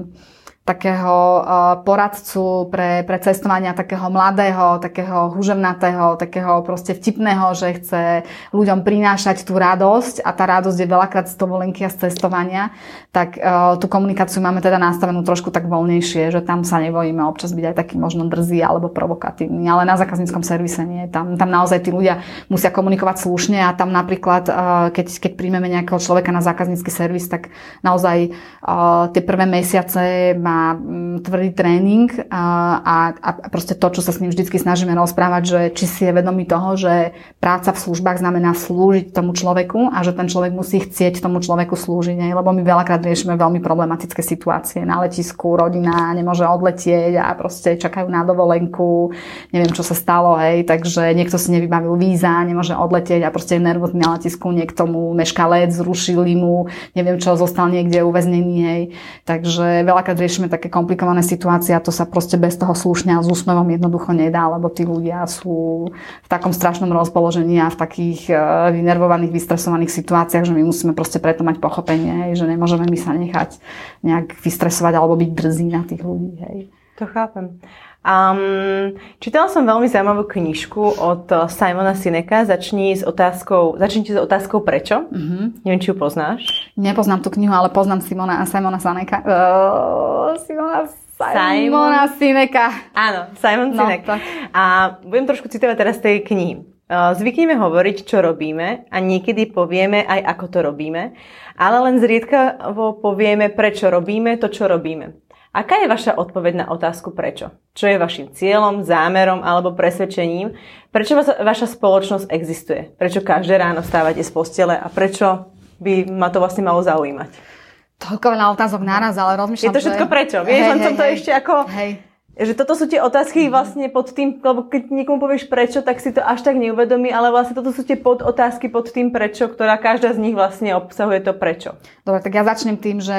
takého uh, poradcu pre, pre cestovania, takého mladého, takého huževnatého, takého proste vtipného, že chce ľuďom prinášať tú radosť a tá radosť je veľakrát z dovolenky a z cestovania, tak uh, tú komunikáciu máme teda nastavenú trošku tak voľnejšie, že tam sa nebojíme občas byť aj taký možno drzý alebo provokatívny, ale na zákazníckom servise nie. Tam, tam naozaj tí ľudia musia komunikovať slušne a tam napríklad, uh, keď, keď príjmeme nejakého človeka na zákaznícky servis, tak naozaj tie prvé mesiace má Mm, tvrdý tréning a, a proste to, čo sa s ním vždy snažíme rozprávať, že či si je vedomý toho, že práca v službách znamená slúžiť tomu človeku a že ten človek musí chcieť tomu človeku slúžiť, ne? lebo my veľakrát riešime veľmi problematické situácie na letisku, rodina nemôže odletieť a proste čakajú na dovolenku, neviem, čo sa stalo, hej, takže niekto si nevybavil víza, nemôže odletieť a proste je nervózny na letisku, niekto mu meška let, zrušili mu, neviem čo, zostal niekde uväznený, hej. Takže veľakrát riešime riešime také komplikované situácie a to sa proste bez toho slušne a s úsmevom jednoducho nedá, lebo tí ľudia sú v takom strašnom rozpoložení a v takých e, vynervovaných, vystresovaných situáciách, že my musíme proste preto mať pochopenie, že nemôžeme my sa nechať nejak vystresovať alebo byť drzí na tých ľudí. Hej. To chápem. Um, čítala som veľmi zaujímavú knižku od Simona Sineka. Začni s otázkou, začnite s otázkou prečo. Uh-huh. Neviem, či ju poznáš. Nepoznám tú knihu, ale poznám Simona a Simona Sineka. Uh, Simona Simona Sineka. Áno, Simon no, Sinek. Tak. A budem trošku citovať teraz tej knihy. Zvykneme hovoriť, čo robíme a niekedy povieme aj, ako to robíme, ale len zriedkavo povieme, prečo robíme to, čo robíme. Aká je vaša odpoveď na otázku prečo? Čo je vašim cieľom, zámerom alebo presvedčením? Prečo vaša spoločnosť existuje? Prečo každé ráno stávate z postele a prečo by ma to vlastne malo zaujímať? Toľko veľa otázok naraz, ale rozmýšľam, Je to všetko že... prečo? Vieš, hej, len som to hej, ešte ako... Hej. Že toto sú tie otázky vlastne pod tým, lebo keď niekomu povieš prečo, tak si to až tak neuvedomí, ale vlastne toto sú tie pod otázky pod tým prečo, ktorá každá z nich vlastne obsahuje to prečo. Dobre, tak ja začnem tým, že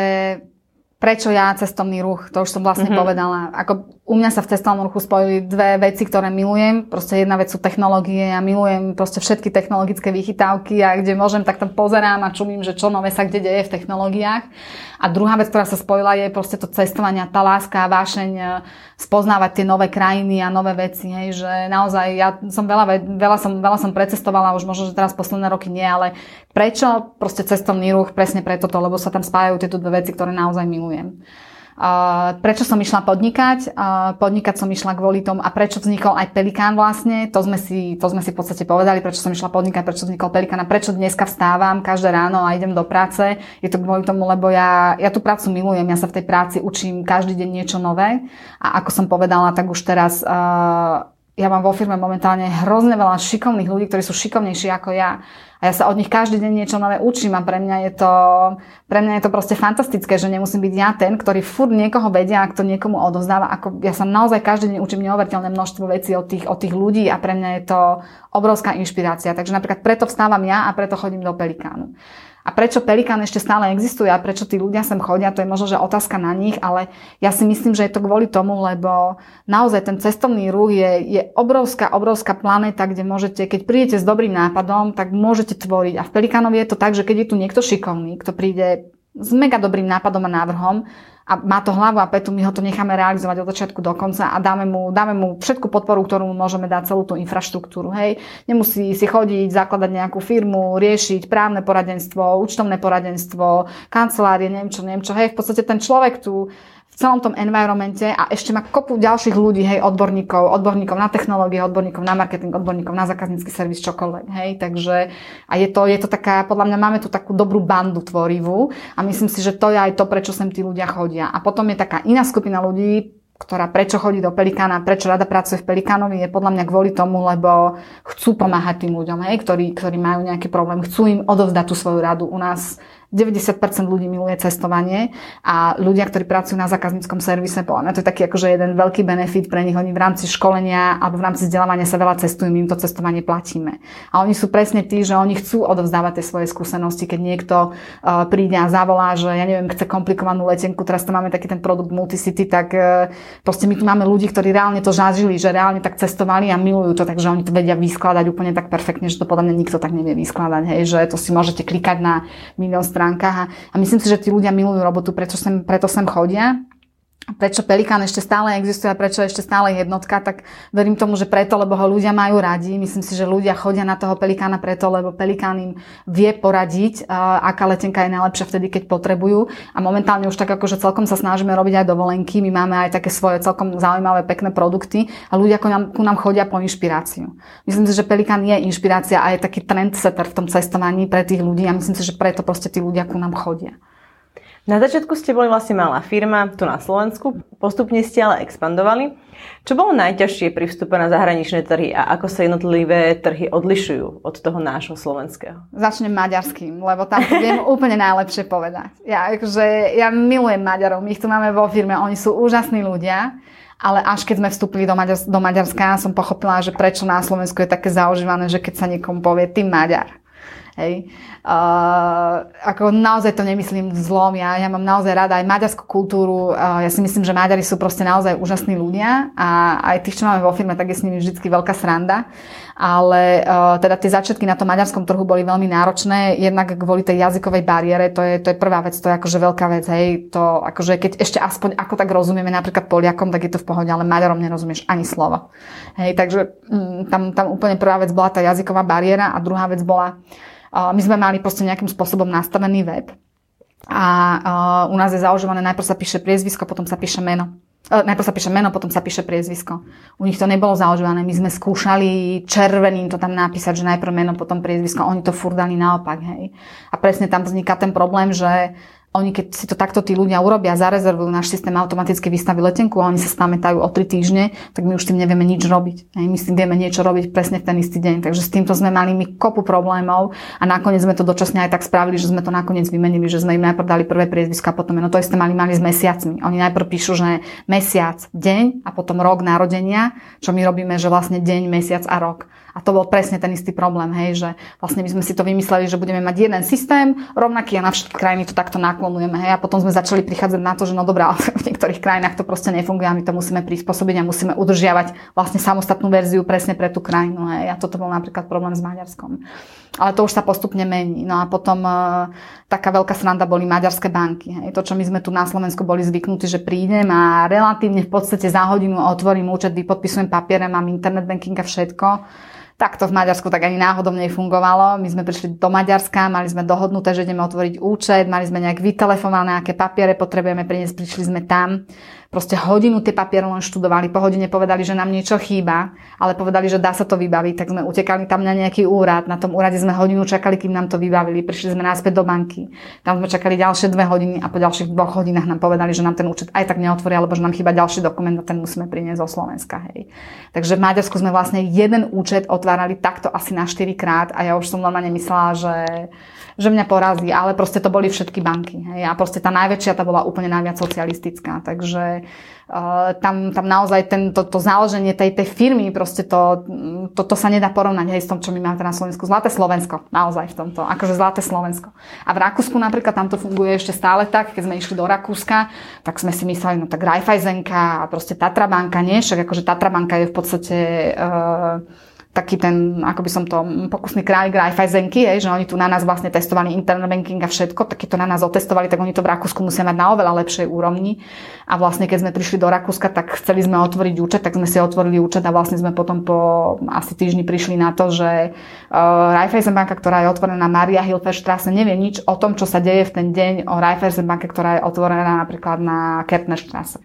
prečo ja cestovný ruch, to už som vlastne mm-hmm. povedala. Ako u mňa sa v cestovnom ruchu spojili dve veci, ktoré milujem. Proste jedna vec sú technológie, ja milujem proste všetky technologické vychytávky a kde môžem, tak tam pozerám a čumím, že čo nové sa kde deje v technológiách. A druhá vec, ktorá sa spojila, je proste to cestovanie, tá láska a vášeň e, spoznávať tie nové krajiny a nové veci. Hej, že naozaj ja som veľa, veľa, som, veľa som precestovala, už možno, že teraz posledné roky nie, ale prečo proste cestovný ruch? Presne preto to, lebo sa tam spájajú tieto dve veci, ktoré naozaj milujem. Uh, prečo som išla podnikať? Uh, podnikať som išla kvôli tomu a prečo vznikol aj Pelikán vlastne, to sme, si, to sme si v podstate povedali, prečo som išla podnikať, prečo vznikol Pelikán a prečo dneska vstávam každé ráno a idem do práce. Je to kvôli tomu, lebo ja, ja tú prácu milujem, ja sa v tej práci učím každý deň niečo nové a ako som povedala, tak už teraz uh, ja mám vo firme momentálne hrozne veľa šikovných ľudí, ktorí sú šikovnejší ako ja. A ja sa od nich každý deň niečo nové učím a pre mňa je to, pre mňa je to proste fantastické, že nemusím byť ja ten, ktorý furt niekoho vedia a kto niekomu odozdáva. Ako ja sa naozaj každý deň učím neuveriteľné množstvo vecí od tých, od tých ľudí a pre mňa je to obrovská inšpirácia. Takže napríklad preto vstávam ja a preto chodím do Pelikánu. A prečo Pelikán ešte stále existuje a prečo tí ľudia sem chodia, to je možno, že otázka na nich, ale ja si myslím, že je to kvôli tomu, lebo naozaj ten cestovný ruch je, je obrovská, obrovská planéta, kde môžete, keď prídete s dobrým nápadom, tak môžete tvoriť. A v Pelikánovi je to tak, že keď je tu niekto šikovný, kto príde s mega dobrým nápadom a návrhom, a má to hlavu a petu, my ho to necháme realizovať od začiatku do konca a dáme mu, dáme mu všetku podporu, ktorú mu môžeme dať, celú tú infraštruktúru. Hej. Nemusí si chodiť, zakladať nejakú firmu, riešiť právne poradenstvo, účtovné poradenstvo, kancelárie, neviem čo, neviem čo. Hej, v podstate ten človek tu celom tom environmente a ešte má kopu ďalších ľudí, hej, odborníkov, odborníkov na technológie, odborníkov na marketing, odborníkov na zákaznícky servis, čokoľvek, hej, takže a je to, je to taká, podľa mňa máme tu takú dobrú bandu tvorivú a myslím si, že to je aj to, prečo sem tí ľudia chodia. A potom je taká iná skupina ľudí, ktorá prečo chodí do Pelikána, prečo rada pracuje v Pelikánovi, je podľa mňa kvôli tomu, lebo chcú pomáhať tým ľuďom, hej, ktorí, ktorí majú nejaký problém, chcú im odovzdať tú svoju radu. U nás 90% ľudí miluje cestovanie a ľudia, ktorí pracujú na zákazníckom servise, podľa to je taký akože jeden veľký benefit pre nich. Oni v rámci školenia alebo v rámci vzdelávania sa veľa cestujú, my im to cestovanie platíme. A oni sú presne tí, že oni chcú odovzdávať tie svoje skúsenosti, keď niekto uh, príde a zavolá, že ja neviem, chce komplikovanú letenku, teraz tu máme taký ten produkt Multicity, tak uh, proste my tu máme ľudí, ktorí reálne to zažili, že reálne tak cestovali a milujú to, takže oni to vedia vyskladať úplne tak perfektne, že to podľa mňa nikto tak nevie vyskladať, hej, že to si môžete klikať na milión stránkach a, a myslím si, že tí ľudia milujú robotu, preto sem, preto sem chodia prečo Pelikán ešte stále existuje a prečo ešte stále jednotka, tak verím tomu, že preto, lebo ho ľudia majú radi. Myslím si, že ľudia chodia na toho Pelikána preto, lebo Pelikán im vie poradiť, aká letenka je najlepšia vtedy, keď potrebujú. A momentálne už tak akože celkom sa snažíme robiť aj dovolenky. My máme aj také svoje celkom zaujímavé, pekné produkty a ľudia ku nám, ku nám chodia po inšpiráciu. Myslím si, že Pelikán je inšpirácia a je taký trendsetter v tom cestovaní pre tých ľudí a myslím si, že preto proste tí ľudia ku nám chodia. Na začiatku ste boli vlastne malá firma tu na Slovensku, postupne ste ale expandovali. Čo bolo najťažšie pri vstupe na zahraničné trhy a ako sa jednotlivé trhy odlišujú od toho nášho slovenského? Začnem maďarským, lebo tam to viem (laughs) úplne najlepšie povedať. Ja, akože, ja milujem Maďarov, my ich tu máme vo firme, oni sú úžasní ľudia. Ale až keď sme vstúpili do, Maďar- do Maďarska, som pochopila, že prečo na Slovensku je také zaužívané, že keď sa niekomu povie ty Maďar, Hej. Uh, ako naozaj to nemyslím zlom, ja, ja mám naozaj rada aj maďarskú kultúru, uh, ja si myslím, že Maďari sú proste naozaj úžasní ľudia a aj tých, čo máme vo firme, tak je s nimi vždy veľká sranda, ale uh, teda tie začiatky na tom maďarskom trhu boli veľmi náročné, jednak kvôli tej jazykovej bariére, to je, to je prvá vec, to je akože veľká vec, hej, to akože keď ešte aspoň ako tak rozumieme napríklad Poliakom, tak je to v pohode, ale Maďarom nerozumieš ani slovo. Hej, takže mm, tam, tam úplne prvá vec bola tá jazyková bariéra a druhá vec bola my sme mali proste nejakým spôsobom nastavený web a u nás je zaužívané, najprv sa píše priezvisko, potom sa píše meno. E, najprv sa píše meno, potom sa píše priezvisko. U nich to nebolo zaužívané. My sme skúšali červeným to tam napísať, že najprv meno, potom priezvisko. Oni to furt dali naopak, hej. A presne tam vzniká ten problém, že oni keď si to takto tí ľudia urobia, zarezervujú, náš systém automaticky vystaví letenku a oni sa spamätajú o 3 týždne, tak my už tým nevieme nič robiť. My s tým vieme niečo robiť presne v ten istý deň. Takže s týmto sme mali my kopu problémov a nakoniec sme to dočasne aj tak spravili, že sme to nakoniec vymenili, že sme im najprv dali prvé priezvisko a potom no to isté mali, mali s mesiacmi. Oni najprv píšu, že mesiac, deň a potom rok narodenia, čo my robíme, že vlastne deň, mesiac a rok. A to bol presne ten istý problém, hej, že vlastne my sme si to vymysleli, že budeme mať jeden systém, rovnaký a na všetky krajiny to takto naklonujeme, hej, a potom sme začali prichádzať na to, že no dobré, ale (laughs) v niektorých krajinách to proste nefunguje a my to musíme prispôsobiť a musíme udržiavať vlastne samostatnú verziu presne pre tú krajinu, hej. A toto bol napríklad problém s Maďarskom. Ale to už sa postupne mení. No a potom uh, taká veľká sranda boli maďarské banky. Hej. To, čo my sme tu na Slovensku boli zvyknutí, že prídem a relatívne v podstate za hodinu otvorím účet, vypodpisujem papiere, mám internet banking a všetko tak to v Maďarsku tak ani náhodou nefungovalo. My sme prišli do Maďarska, mali sme dohodnuté, že ideme otvoriť účet, mali sme nejak vytelefonované, aké papiere potrebujeme priniesť, prišli sme tam proste hodinu tie papiere len študovali, po hodine povedali, že nám niečo chýba, ale povedali, že dá sa to vybaviť, tak sme utekali tam na nejaký úrad, na tom úrade sme hodinu čakali, kým nám to vybavili, prišli sme náspäť do banky, tam sme čakali ďalšie dve hodiny a po ďalších dvoch hodinách nám povedali, že nám ten účet aj tak neotvoria, alebo že nám chýba ďalší dokument a ten musíme priniesť zo Slovenska. Hej. Takže v Maďarsku sme vlastne jeden účet otvárali takto asi na 4 krát a ja už som normálne myslela, že že mňa porazí, ale proste to boli všetky banky. Hej. A proste tá najväčšia, tá bola úplne najviac socialistická. Takže uh, tam, tam naozaj ten, to, to založenie tej, tej firmy, proste to, to, to sa nedá porovnať hej, s tom, čo my máme teraz na Slovensku. Zlaté Slovensko, naozaj v tomto. Akože zlaté Slovensko. A v Rakúsku napríklad tam to funguje ešte stále tak, keď sme išli do Rakúska, tak sme si mysleli, no tak Raiffeisenka a proste Tatra banka, nie? Však akože Tatra banka je v podstate uh, taký ten, ako by som to, pokusný kráľ Raiffeisenky, že oni tu na nás vlastne testovali internet banking a všetko, tak keď to na nás otestovali, tak oni to v Rakúsku musia mať na oveľa lepšej úrovni. A vlastne keď sme prišli do Rakúska, tak chceli sme otvoriť účet, tak sme si otvorili účet a vlastne sme potom po asi týždni prišli na to, že uh, Raiffeisen banka, ktorá je otvorená Maria Hilferstrasse, nevie nič o tom, čo sa deje v ten deň o Raiffeisen banke, ktorá je otvorená napríklad na Kertnerstrasse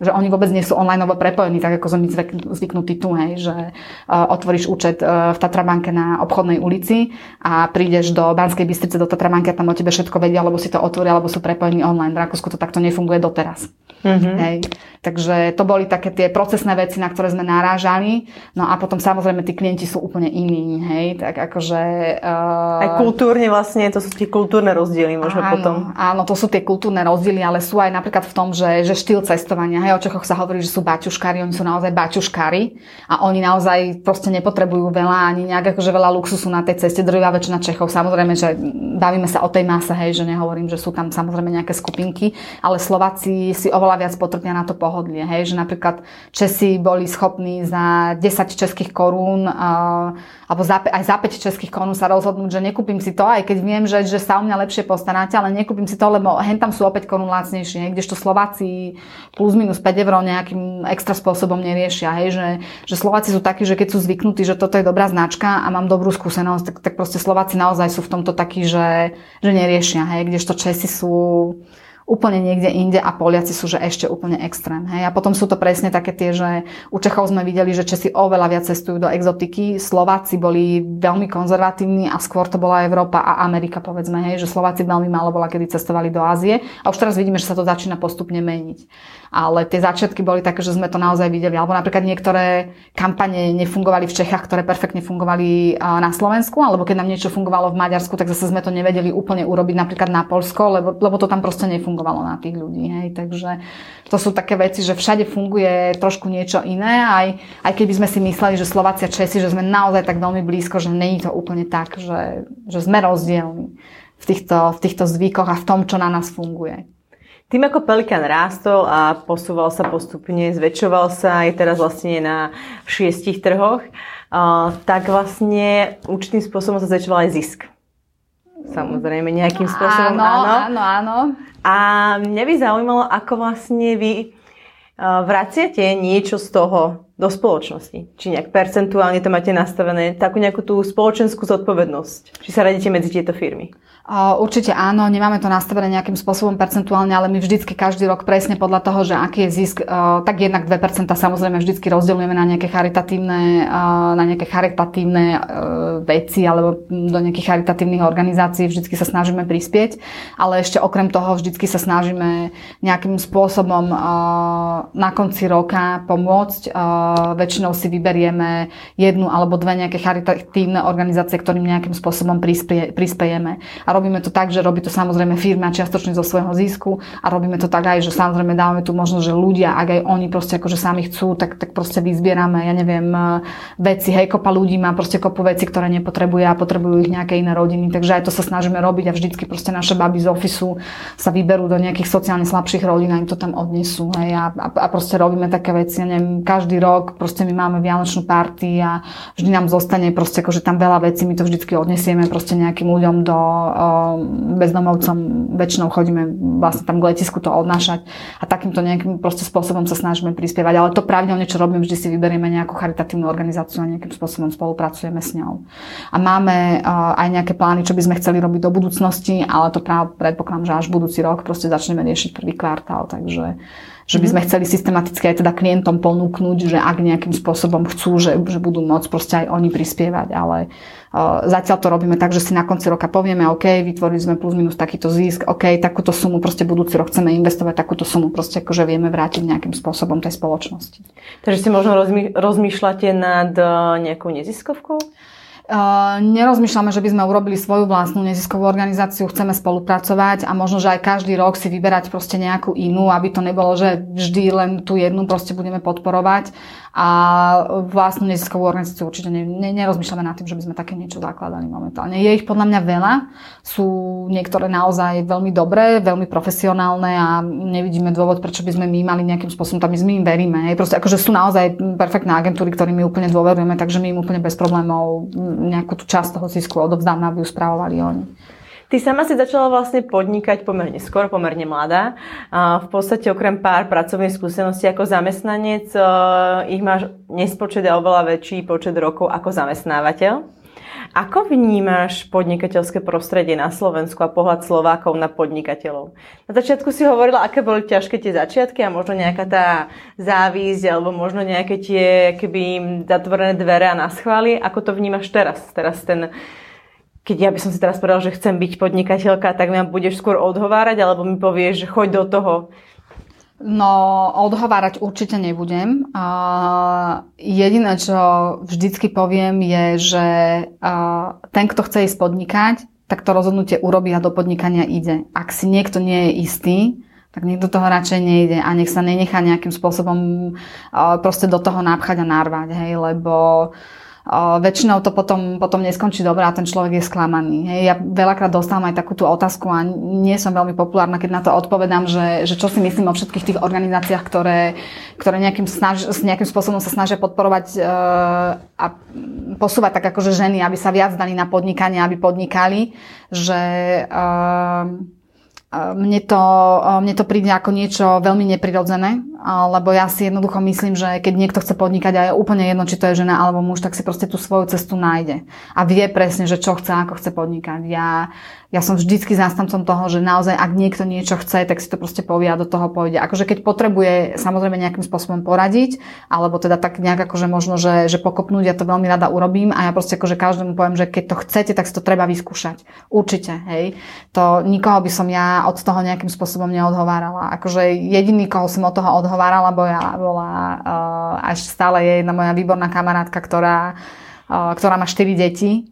že oni vôbec nie sú online prepojení, tak ako sme zvyknutí tu, hej, že uh, otvoríš účet uh, v Tatrabanke na obchodnej ulici a prídeš do Banskej Bystrice, do Tatrabanky a tam o tebe všetko vedia, alebo si to otvoria, alebo sú prepojení online. V Rakúsku to takto nefunguje doteraz. Mm-hmm. Hej. Takže to boli také tie procesné veci, na ktoré sme narážali. No a potom samozrejme tí klienti sú úplne iní, hej, tak akože... Uh... Aj kultúrne vlastne, to sú tie kultúrne rozdiely možno áno, potom. Áno, to sú tie kultúrne rozdiely, ale sú aj napríklad v tom, že, že štýl cestovania, hej, o Čechoch sa hovorí, že sú baťuškári, oni sú naozaj baťuškári a oni naozaj proste nepotrebujú veľa, ani nejak akože veľa luxusu na tej ceste, drvá väčšina Čechov. Samozrejme, že bavíme sa o tej mase, hej, že nehovorím, že sú tam samozrejme nejaké skupinky, ale Slováci si oveľa viac potrpia na to pohodlie. Hej? Že napríklad Česi boli schopní za 10 českých korún uh, alebo za, aj za 5 českých korún sa rozhodnúť, že nekúpim si to, aj keď viem, že, že sa o mňa lepšie postaráte, ale nekúpim si to, lebo hen tam sú opäť korún lacnejšie, kdežto Slováci plus minus 5 eur nejakým extra spôsobom neriešia. Hej? Že, že Slováci sú takí, že keď sú zvyknutí, že toto je dobrá značka a mám dobrú skúsenosť, tak, tak proste Slováci naozaj sú v tomto takí, že, že neriešia. Hej? Kdežto Česi sú úplne niekde inde a Poliaci sú že ešte úplne extrém. Hej. A potom sú to presne také tie, že u Čechov sme videli, že Česi oveľa viac cestujú do exotiky, Slováci boli veľmi konzervatívni a skôr to bola Európa a Amerika, povedzme, hej, že Slováci veľmi málo bola, kedy cestovali do Ázie a už teraz vidíme, že sa to začína postupne meniť ale tie začiatky boli také, že sme to naozaj videli. Alebo napríklad niektoré kampane nefungovali v Čechách, ktoré perfektne fungovali na Slovensku, alebo keď nám niečo fungovalo v Maďarsku, tak zase sme to nevedeli úplne urobiť napríklad na Polsko, lebo, lebo to tam proste nefungovalo na tých ľudí. Hej. Takže to sú také veci, že všade funguje trošku niečo iné, aj, aj keby sme si mysleli, že Slovácia Česi, že sme naozaj tak veľmi blízko, že není to úplne tak, že, že sme rozdielni v týchto, v týchto zvykoch a v tom, čo na nás funguje. Tým ako Pelikan rástol a posúval sa postupne, zväčšoval sa aj teraz vlastne na šiestich trhoch, tak vlastne určitým spôsobom sa zväčšoval aj zisk. Samozrejme, nejakým spôsobom áno. Áno, áno, áno. A mňa by zaujímalo, ako vlastne vy vraciate niečo z toho do spoločnosti? Či nejak percentuálne to máte nastavené, takú nejakú tú spoločenskú zodpovednosť? Či sa radíte medzi tieto firmy? Určite áno, nemáme to nastavené nejakým spôsobom percentuálne, ale my vždycky každý rok presne podľa toho, že aký je zisk, tak jednak 2% samozrejme vždycky rozdeľujeme na nejaké charitatívne, na nejaké charitatívne veci alebo do nejakých charitatívnych organizácií, vždycky sa snažíme prispieť, ale ešte okrem toho vždycky sa snažíme nejakým spôsobom na konci roka pomôcť. Väčšinou si vyberieme jednu alebo dve nejaké charitatívne organizácie, ktorým nejakým spôsobom prispiejeme. A robíme to tak, že robí to samozrejme firma čiastočne zo svojho zisku a robíme to tak aj, že samozrejme dávame tu možnosť, že ľudia, ak aj oni proste akože sami chcú, tak, tak proste vyzbierame, ja neviem, e, veci, hej, kopa ľudí má proste kopu veci, ktoré nepotrebuje a potrebujú ich nejaké iné rodiny. Takže aj to sa snažíme robiť a vždycky proste naše baby z ofisu sa vyberú do nejakých sociálne slabších rodín a im to tam odnesú. Hej, a, a, a proste robíme také veci, ja neviem, každý rok proste my máme vianočnú party a vždy nám zostane proste akože tam veľa vecí, my to vždycky odnesieme proste nejakým ľuďom do bezdomovcom väčšinou chodíme vlastne tam k letisku to odnášať a takýmto nejakým proste spôsobom sa snažíme prispievať. Ale to pravidelne, čo robím, vždy si vyberieme nejakú charitatívnu organizáciu a nejakým spôsobom spolupracujeme s ňou. A máme aj nejaké plány, čo by sme chceli robiť do budúcnosti, ale to práve predpokladám, že až budúci rok proste začneme riešiť prvý kvartál, takže že by sme mhm. chceli systematicky aj teda klientom ponúknuť, že ak nejakým spôsobom chcú, že, že budú môcť proste aj oni prispievať, ale uh, zatiaľ to robíme tak, že si na konci roka povieme, OK, vytvorili sme plus minus takýto zisk, OK, takúto sumu proste budúci rok chceme investovať, takúto sumu proste akože vieme vrátiť nejakým spôsobom tej spoločnosti. Takže si možno rozmýšľate nad nejakou neziskovkou? Nerozmýšľame, že by sme urobili svoju vlastnú neziskovú organizáciu, chceme spolupracovať a možno, že aj každý rok si vyberať proste nejakú inú, aby to nebolo, že vždy len tú jednu proste budeme podporovať a vlastnú neziskovú organizáciu určite ne, ne, nerozmýšľame nad tým, že by sme také niečo zakladali momentálne. Je ich podľa mňa veľa, sú niektoré naozaj veľmi dobré, veľmi profesionálne a nevidíme dôvod, prečo by sme my mali nejakým spôsobom, tam my sme im veríme. Proste akože sú naozaj perfektné agentúry, ktorými úplne dôverujeme, takže my im úplne bez problémov nejakú tú časť toho zisku odovzdáme, aby ju správovali oni. Ty sama si začala vlastne podnikať pomerne skoro, pomerne mladá. V podstate okrem pár pracovných skúseností ako zamestnanec, ich máš nespočet a oveľa väčší počet rokov ako zamestnávateľ. Ako vnímaš podnikateľské prostredie na Slovensku a pohľad Slovákov na podnikateľov? Na začiatku si hovorila, aké boli ťažké tie začiatky a možno nejaká tá závisť alebo možno nejaké tie keby zatvorené dvere a naschvály. Ako to vnímaš teraz? Teraz ten keď ja by som si teraz povedal, že chcem byť podnikateľka, tak ma budeš skôr odhovárať, alebo mi povieš, že choď do toho. No, odhovárať určite nebudem. Uh, jediné, čo vždycky poviem, je, že uh, ten, kto chce ísť podnikať, tak to rozhodnutie urobí a do podnikania ide. Ak si niekto nie je istý, tak do toho radšej nejde a nech sa nenechá nejakým spôsobom uh, proste do toho napchať a narvať, hej, lebo uh, väčšinou to potom, potom neskončí dobre a ten človek je sklamaný. Hej. Ja veľakrát dostávam aj takúto otázku a nie som veľmi populárna, keď na to odpovedám, že, že čo si myslím o všetkých tých organizáciách, ktoré, ktoré nejakým, snaž, nejakým spôsobom sa snažia podporovať uh, a posúvať tak akože ženy, aby sa viac dali na podnikanie, aby podnikali, že uh, mne to, mne to príde ako niečo veľmi neprirodzené, lebo ja si jednoducho myslím, že keď niekto chce podnikať a je úplne jedno, či to je žena alebo muž, tak si proste tú svoju cestu nájde. A vie presne, že čo chce, ako chce podnikať. Ja, ja som vždycky zástancom toho, že naozaj, ak niekto niečo chce, tak si to proste povie a do toho pôjde. Akože keď potrebuje samozrejme nejakým spôsobom poradiť, alebo teda tak nejak akože možno, že, že pokopnúť, ja to veľmi rada urobím a ja proste akože každému poviem, že keď to chcete, tak si to treba vyskúšať. Určite, hej. To nikoho by som ja od toho nejakým spôsobom neodhovárala. Akože jediný, koho som od toho odhovárala, bola, bola uh, až stále je jedna moja výborná kamarátka, ktorá, uh, ktorá má 4 deti.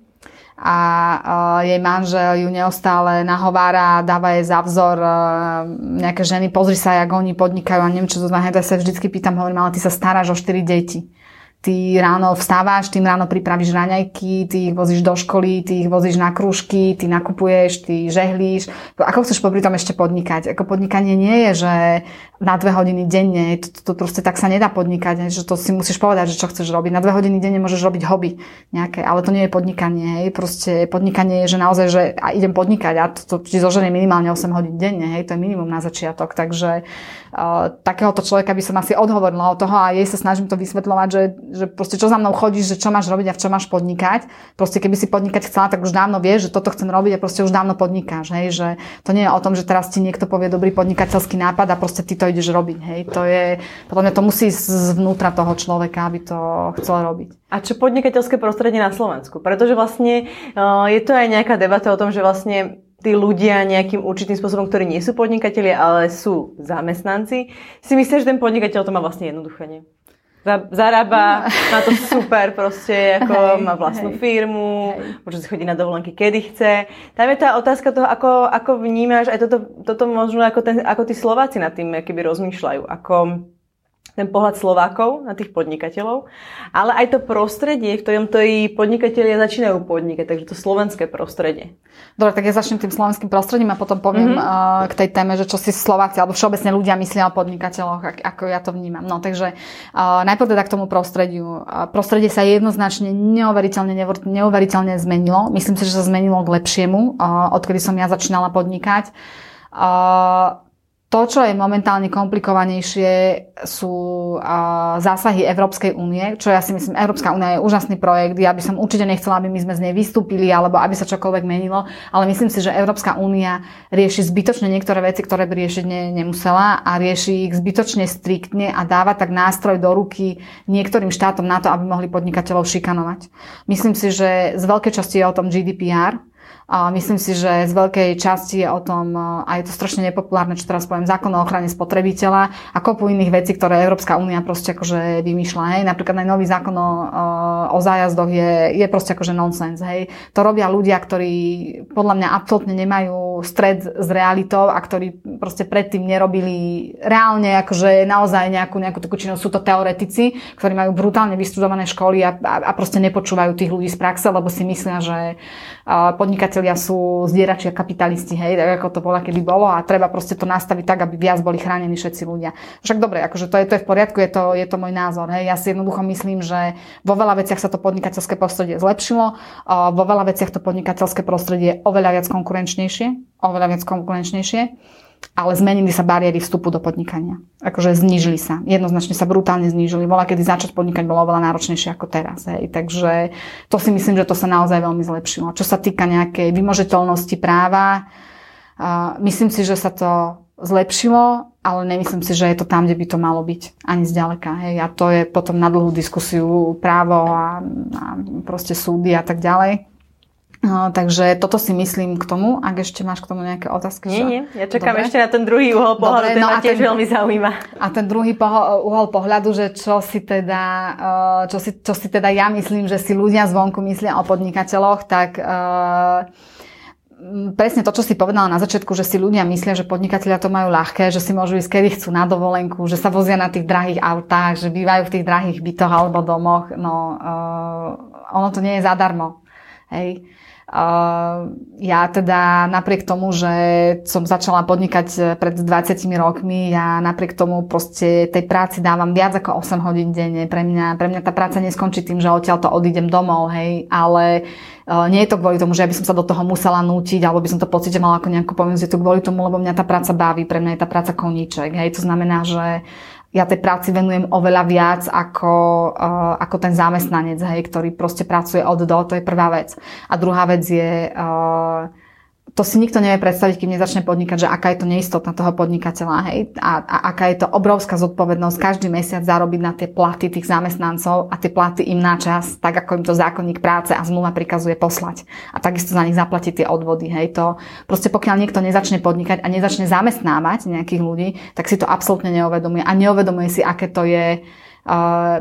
A uh, jej manžel ju neustále nahovára, dáva jej za vzor uh, nejaké ženy, pozri sa, jak oni podnikajú. A neviem, čo to znamená, ja sa vždycky pýtam, hovorím, ale ty sa staráš o 4 deti ty ráno vstávaš, tým ráno pripravíš raňajky, ty ich vozíš do školy, ty ich vozíš na krúžky, ty nakupuješ, ty žehlíš. Ako chceš popri tom ešte podnikať? Ako podnikanie nie je, že na dve hodiny denne, to, to, to proste tak sa nedá podnikať, že to si musíš povedať, že čo chceš robiť. Na dve hodiny denne môžeš robiť hobby nejaké, ale to nie je podnikanie. Hej. Proste podnikanie je, že naozaj, že a idem podnikať a to, to ti zoženie minimálne 8 hodín denne, hej, to je minimum na začiatok, takže takéhoto človeka by som asi odhovorila od toho a jej sa snažím to vysvetľovať, že že proste čo za mnou chodíš, že čo máš robiť a v čo máš podnikať. Proste keby si podnikať chcela, tak už dávno vieš, že toto chcem robiť a proste už dávno podnikáš. Hej? Že to nie je o tom, že teraz ti niekto povie dobrý podnikateľský nápad a proste ty to ideš robiť. Hej? To je, podľa mňa to musí zvnútra toho človeka, aby to chcel robiť. A čo podnikateľské prostredie na Slovensku? Pretože vlastne uh, je to aj nejaká debata o tom, že vlastne tí ľudia nejakým určitým spôsobom, ktorí nie sú podnikatelia, ale sú zamestnanci, si myslia, že ten podnikateľ to má vlastne jednoduché, nie? zarába, má to super proste, ako hej, má vlastnú hej, firmu, hej. môže si chodiť na dovolenky kedy chce. Tam je tá otázka toho, ako, ako vnímaš aj toto, toto možno ako, ten, ako tí Slováci nad tým keby rozmýšľajú. Ako, ten pohľad Slovákov na tých podnikateľov, ale aj to prostredie, v ktorom to i podnikatelia začínajú podnikať, takže to slovenské prostredie. Dobre, tak ja začnem tým slovenským prostredím a potom poviem mm-hmm. uh, k tej téme, že čo si Slováci alebo všeobecne ľudia myslia o podnikateľoch, ako ja to vnímam. No takže uh, najprv teda k tomu prostrediu. Uh, prostredie sa jednoznačne neuveriteľne, neuveriteľne zmenilo. Myslím si, že sa zmenilo k lepšiemu, uh, odkedy som ja začínala podnikať. Uh, to, čo je momentálne komplikovanejšie, sú zásahy Európskej únie, čo ja si myslím, Európska únia je úžasný projekt. Ja by som určite nechcela, aby my sme z nej vystúpili alebo aby sa čokoľvek menilo, ale myslím si, že Európska únia rieši zbytočne niektoré veci, ktoré by riešiť ne, nemusela a rieši ich zbytočne striktne a dáva tak nástroj do ruky niektorým štátom na to, aby mohli podnikateľov šikanovať. Myslím si, že z veľkej časti je o tom GDPR, a myslím si, že z veľkej časti je o tom, a je to strašne nepopulárne, čo teraz poviem, zákon o ochrane spotrebiteľa a kopu iných vecí, ktoré Európska únia proste akože vymýšľa. Hej. Napríklad aj nový zákon o, o zájazdoch je, je proste akože nonsens. Hej. To robia ľudia, ktorí podľa mňa absolútne nemajú stred s realitou a ktorí proste predtým nerobili reálne akože naozaj nejakú, nejakú takú činnosť. Sú to teoretici, ktorí majú brutálne vystudované školy a, a, a proste nepočúvajú tých ľudí z praxe, lebo si myslia, že podnikatelia sú zdierači a kapitalisti, hej, tak ako to bola, kedy bolo a treba proste to nastaviť tak, aby viac boli chránení všetci ľudia. Však dobre, akože to je, to je v poriadku, je to, je to môj názor, hej. Ja si jednoducho myslím, že vo veľa veciach sa to podnikateľské prostredie zlepšilo, vo veľa veciach to podnikateľské prostredie je oveľa viac konkurenčnejšie, oveľa viac konkurenčnejšie ale zmenili sa bariéry vstupu do podnikania. Akože znížili sa. Jednoznačne sa brutálne znížili. Bola, kedy začať podnikať bolo oveľa náročnejšie ako teraz. Hej. Takže to si myslím, že to sa naozaj veľmi zlepšilo. Čo sa týka nejakej vymožiteľnosti práva, uh, myslím si, že sa to zlepšilo, ale nemyslím si, že je to tam, kde by to malo byť. Ani zďaleka. Hej. A to je potom na dlhú diskusiu právo a, a proste súdy a tak ďalej. No, takže toto si myslím k tomu, ak ešte máš k tomu nejaké otázky. Nie, nie, ja čakám Dobre. ešte na ten druhý uhol pohľadu, Dobre, ten no ma tiež ten, veľmi zaujíma. A ten druhý poho- uhol pohľadu, že čo si teda, uh, čo si, čo si teda ja myslím, že si ľudia zvonku myslia o podnikateľoch, tak uh, presne to, čo si povedala na začiatku, že si ľudia myslia, že podnikatelia to majú ľahké, že si môžu ísť kedy chcú na dovolenku, že sa vozia na tých drahých autách, že bývajú v tých drahých bytoch alebo domoch. No, uh, ono to nie je zadarmo. Hej. Uh, ja teda napriek tomu, že som začala podnikať eh, pred 20 rokmi, ja napriek tomu proste tej práci dávam viac ako 8 hodín denne. Pre mňa, pre mňa tá práca neskončí tým, že odtiaľ to odídem domov, hej, ale uh, nie je to kvôli tomu, že ja by som sa do toho musela nútiť, alebo by som to mala ako nejakú povinnosť, je to kvôli tomu, lebo mňa tá práca baví, pre mňa je tá práca koníček, hej, to znamená, že ja tej práci venujem oveľa viac ako, uh, ako ten zamestnanec, hej, ktorý proste pracuje od do, to je prvá vec. A druhá vec je, uh, to si nikto nevie predstaviť, kým nezačne podnikať, že aká je to neistota toho podnikateľa, hej, a, a aká je to obrovská zodpovednosť každý mesiac zarobiť na tie platy tých zamestnancov a tie platy im na čas, tak ako im to zákonník práce a zmluva prikazuje poslať. A takisto za nich zaplatiť tie odvody, hej, to proste pokiaľ niekto nezačne podnikať a nezačne zamestnávať nejakých ľudí, tak si to absolútne neuvedomuje a neuvedomuje si, aké to je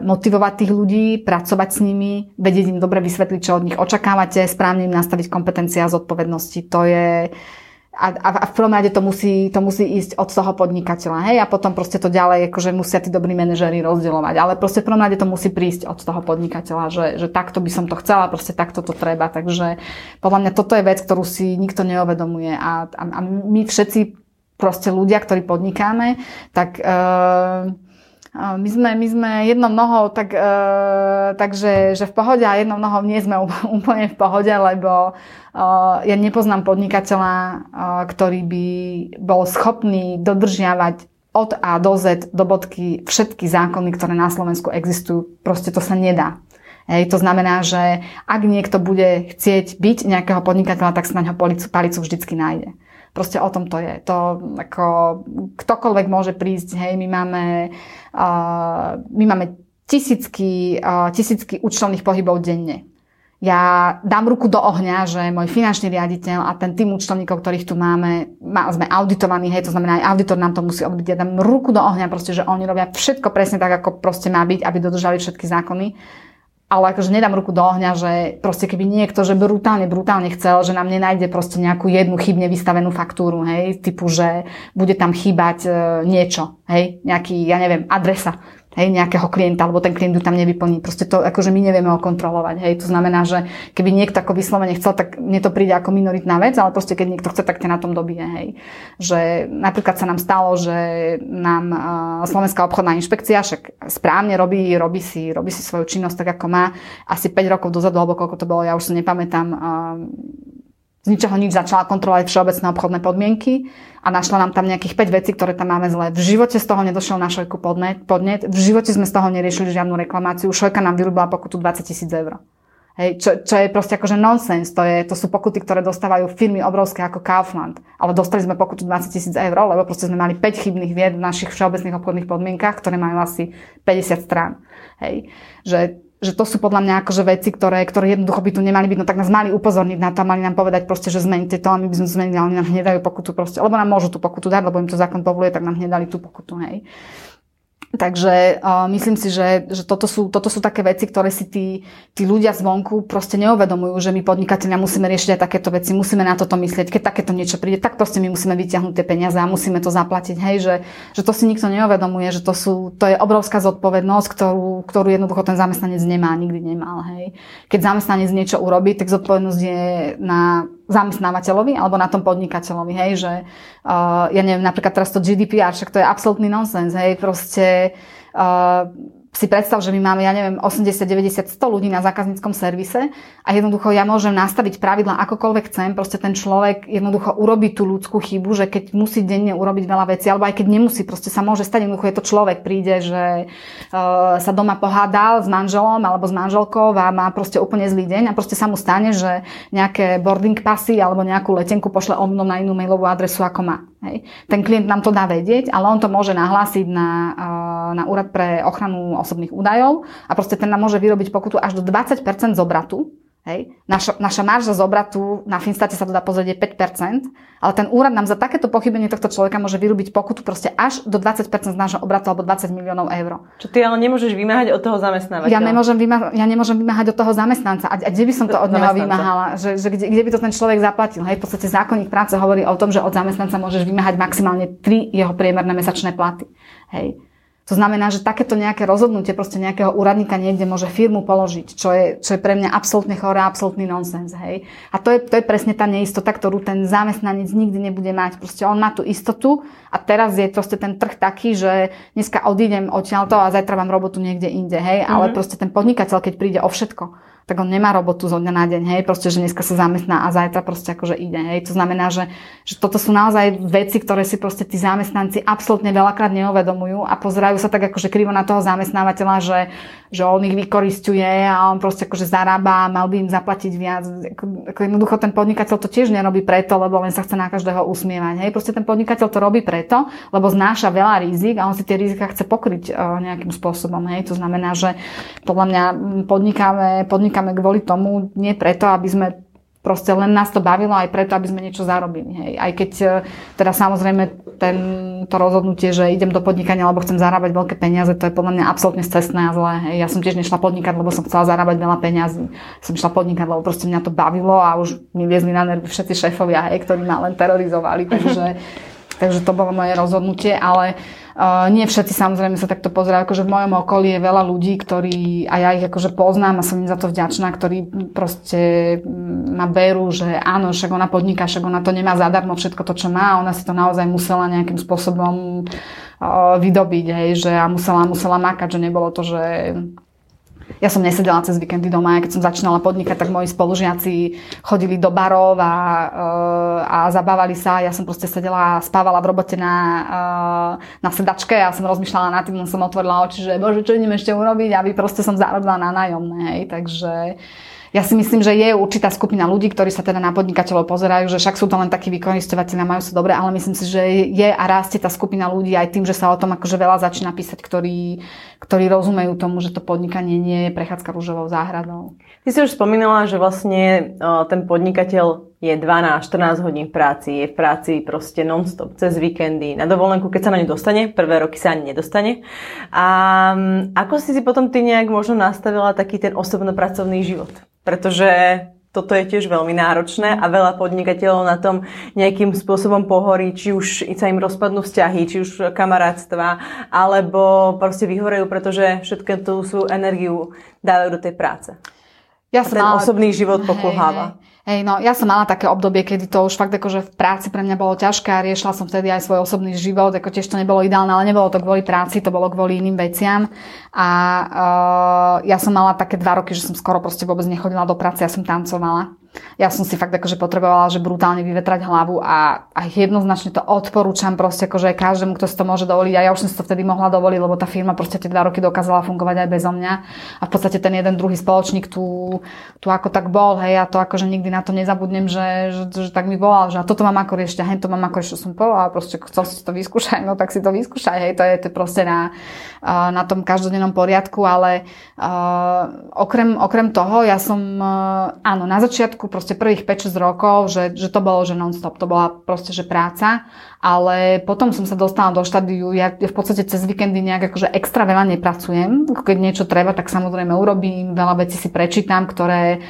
motivovať tých ľudí, pracovať s nimi, vedieť im dobre vysvetliť, čo od nich očakávate, správne im nastaviť kompetencia a zodpovednosti. To je a, a v prvom rade to musí, to musí ísť od toho podnikateľa, hej, a potom proste to ďalej, akože musia tí dobrí manažéri rozdielovať, ale proste v prvom rade to musí prísť od toho podnikateľa, že, že takto by som to chcela, proste takto to treba, takže podľa mňa toto je vec, ktorú si nikto neuvedomuje. A, a, a my všetci proste ľudia, ktorí podnikáme, tak uh, my sme, my sme jednou nohou, tak, e, takže že v pohode a jednou nohou nie sme (laughs) úplne v pohode, lebo e, ja nepoznám podnikateľa, e, ktorý by bol schopný dodržiavať od A do Z, do bodky všetky zákony, ktoré na Slovensku existujú. Proste to sa nedá. Hej, to znamená, že ak niekto bude chcieť byť nejakého podnikateľa, tak sa na ňo palicu, palicu vždycky nájde. Proste o tom to je. To ako ktokoľvek môže prísť, hej, my máme, uh, my máme tisícky, uh, tisícky účtovných pohybov denne. Ja dám ruku do ohňa, že môj finančný riaditeľ a ten tým účtovníkov, ktorých tu máme, má, sme auditovaní, hej, to znamená, aj auditor nám to musí odbiť. Ja dám ruku do ohňa, proste, že oni robia všetko presne tak, ako proste má byť, aby dodržali všetky zákony ale akože nedám ruku do ohňa, že proste keby niekto, že brutálne, brutálne chcel, že nám nenájde proste nejakú jednu chybne vystavenú faktúru, hej, typu, že bude tam chýbať e, niečo, hej, nejaký, ja neviem, adresa hej, nejakého klienta, alebo ten klient ju tam nevyplní. Proste to akože my nevieme okontrolovať. Hej. To znamená, že keby niekto ako vyslovene chcel, tak mne to príde ako minoritná vec, ale proste keď niekto chce, tak ťa na tom dobije. Hej. Že napríklad sa nám stalo, že nám uh, Slovenská obchodná inšpekcia však správne robí, robí si, robí si svoju činnosť tak, ako má. Asi 5 rokov dozadu, alebo koľko to bolo, ja už sa nepamätám, uh, z ničoho nič začala kontrolovať všeobecné obchodné podmienky a našla nám tam nejakých 5 vecí, ktoré tam máme zlé. V živote z toho nedošiel na šojku podnet, podnet, v živote sme z toho neriešili žiadnu reklamáciu, šojka nám vyrobila pokutu 20 tisíc eur. Hej, čo, čo, je proste akože nonsens, to, je, to sú pokuty, ktoré dostávajú firmy obrovské ako Kaufland. Ale dostali sme pokutu 20 tisíc eur, lebo proste sme mali 5 chybných vied v našich všeobecných obchodných podmienkach, ktoré majú asi 50 strán. Hej. Že že to sú podľa mňa akože veci, ktoré, ktoré jednoducho by tu nemali byť, no tak nás mali upozorniť na to, mali nám povedať proste, že zmeňte to a my by sme zmenili, ale oni nám hneď dajú pokutu proste, lebo nám môžu tú pokutu dať, lebo im to zákon povoluje, tak nám hneď dali tú pokutu, hej. Takže uh, myslím si, že, že toto, sú, toto sú také veci, ktoré si tí, tí ľudia zvonku proste neuvedomujú, že my podnikatelia musíme riešiť aj takéto veci, musíme na toto myslieť, keď takéto niečo príde, tak proste my musíme vyťahnuť tie peniaze a musíme to zaplatiť. Hej, že, že to si nikto neuvedomuje, že to, sú, to je obrovská zodpovednosť, ktorú, ktorú jednoducho ten zamestnanec nemá, nikdy nemal. Hej. Keď zamestnanec niečo urobí, tak zodpovednosť je na zamestnávateľovi alebo na tom podnikateľovi, hej, že uh, ja neviem, napríklad teraz to GDPR, však to je absolútny nonsens, hej, proste uh, si predstav, že my máme, ja neviem, 80, 90, 100 ľudí na zákazníckom servise a jednoducho ja môžem nastaviť pravidla akokoľvek chcem, proste ten človek jednoducho urobí tú ľudskú chybu, že keď musí denne urobiť veľa vecí, alebo aj keď nemusí, proste sa môže stať, jednoducho je to človek, príde, že uh, sa doma pohádal s manželom alebo s manželkou a má proste úplne zlý deň a proste sa mu stane, že nejaké boarding pasy alebo nejakú letenku pošle omylom na inú mailovú adresu ako má. Hej. Ten klient nám to dá vedieť, ale on to môže nahlásiť na, uh, na úrad pre ochranu osobných údajov a proste ten nám môže vyrobiť pokutu až do 20% z obratu Hej. Naša, naša marža z obratu na Finstate sa to dá pozrieť je 5%, ale ten úrad nám za takéto pochybenie tohto človeka môže vyrobiť pokutu proste až do 20% z nášho obratu alebo 20 miliónov eur. Čo ty ale nemôžeš vymáhať od toho zamestnávateľa? Ja nemôžem, vyma- ja nemôžem vymáhať od toho zamestnanca. A, a kde by som to od neho vymáhala? Že, že kde, kde, by to ten človek zaplatil? Hej, v podstate zákonník práce hovorí o tom, že od zamestnanca môžeš vymáhať maximálne 3 jeho priemerné mesačné platy. Hej. To znamená, že takéto nejaké rozhodnutie proste nejakého úradníka niekde môže firmu položiť, čo je, čo je pre mňa absolútne choré, absolútny nonsens. Hej. A to je, to je presne tá neistota, ktorú ten zamestnanec nikdy nebude mať. Proste on má tú istotu a teraz je proste ten trh taký, že dneska odídem odtiaľto a zajtra mám robotu niekde inde. Hej. Mm-hmm. Ale proste ten podnikateľ, keď príde o všetko, tak on nemá robotu zo dňa na deň, hej, proste, že dneska sa zamestná a zajtra proste akože ide, hej. To znamená, že, že toto sú naozaj veci, ktoré si proste tí zamestnanci absolútne veľakrát neuvedomujú a pozerajú sa tak akože krivo na toho zamestnávateľa, že, že on ich vykoristuje a on proste akože zarába mal by im zaplatiť viac. Ako, ako jednoducho ten podnikateľ to tiež nerobí preto, lebo len sa chce na každého usmievať, hej. Proste ten podnikateľ to robí preto, lebo znáša veľa rizik a on si tie rizika chce pokryť uh, nejakým spôsobom, hej. To znamená, že podľa mňa podnikáme, podnikáme podnikáme kvôli tomu, nie preto, aby sme proste len nás to bavilo, aj preto, aby sme niečo zarobili. Hej. Aj keď e, teda samozrejme ten, to rozhodnutie, že idem do podnikania, lebo chcem zarábať veľké peniaze, to je podľa mňa absolútne cestné a zlé. Hej. Ja som tiež nešla podnikať, lebo som chcela zarábať veľa peniazí. Som šla podnikať, lebo proste mňa to bavilo a už mi viezli na nervy všetci šéfovia, hej, ktorí ma len terorizovali. Takže, (laughs) takže to bolo moje rozhodnutie, ale Uh, nie všetci samozrejme sa takto pozerajú, akože v mojom okolí je veľa ľudí, ktorí, a ja ich akože poznám a som im za to vďačná, ktorí proste mm, ma berú, že áno, však ona podniká, však ona to nemá zadarmo všetko to, čo má, ona si to naozaj musela nejakým spôsobom uh, vydobiť, hej, že a musela, musela makať, že nebolo to, že ja som nesedela cez víkendy doma, keď som začínala podnikať, tak moji spolužiaci chodili do barov a, eh, a zabávali sa. Ja som proste sedela a spávala v robote na, eh, na sedačke a som rozmýšľala nad tým, som otvorila oči, že bože, čo idem ešte urobiť, aby proste som zarobila na nájomné. Takže ja si myslím, že je určitá skupina ľudí, ktorí sa teda na podnikateľov pozerajú, že však sú to len takí vykoristovateľi, majú sa dobre, ale myslím si, že je a rastie tá skupina ľudí aj tým, že sa o tom akože veľa začína písať, ktorí, ktorí rozumejú tomu, že to podnikanie nie je prechádzka rúžovou záhradou. Ty si už spomínala, že vlastne ten podnikateľ je 12-14 hodín v práci, je v práci proste non-stop, cez víkendy, na dovolenku, keď sa na ňu dostane, prvé roky sa ani nedostane. A ako si si potom ty nejak možno nastavila taký ten osobno-pracovný život? pretože toto je tiež veľmi náročné a veľa podnikateľov na tom nejakým spôsobom pohorí, či už sa im rozpadnú vzťahy, či už kamarátstva, alebo proste vyhorejú, pretože všetko tú svoju energiu dávajú do tej práce. Ja a ten mala... osobný život pokulháva. Hej, hej. Hej, no ja som mala také obdobie, kedy to už fakt akože v práci pre mňa bolo ťažké a riešila som vtedy aj svoj osobný život, ako tiež to nebolo ideálne, ale nebolo to kvôli práci, to bolo kvôli iným veciam. A uh, ja som mala také dva roky, že som skoro proste vôbec nechodila do práce, ja som tancovala ja som si fakt akože potrebovala, že brutálne vyvetrať hlavu a, a jednoznačne to odporúčam proste akože každému, kto si to môže dovoliť. A ja už som si to vtedy mohla dovoliť, lebo tá firma proste tie dva roky dokázala fungovať aj bezo mňa. A v podstate ten jeden druhý spoločník tu, tu ako tak bol, hej, a to akože nikdy na to nezabudnem, že, že, že tak mi volal, že a toto mám ako riešiť, hej, to mám ako riešiť, som povedala, proste chcel si to vyskúšať, no tak si to vyskúšaj, hej, to je to proste na, na tom každodennom poriadku, ale uh, okrem, okrem toho, ja som, uh, áno, na začiatku proste prvých 5-6 rokov, že, že to bolo, že non-stop, to bola proste, že práca, ale potom som sa dostala do štádiu, ja v podstate cez víkendy nejak akože extra veľa nepracujem, keď niečo treba, tak samozrejme urobím, veľa vecí si prečítam, ktoré,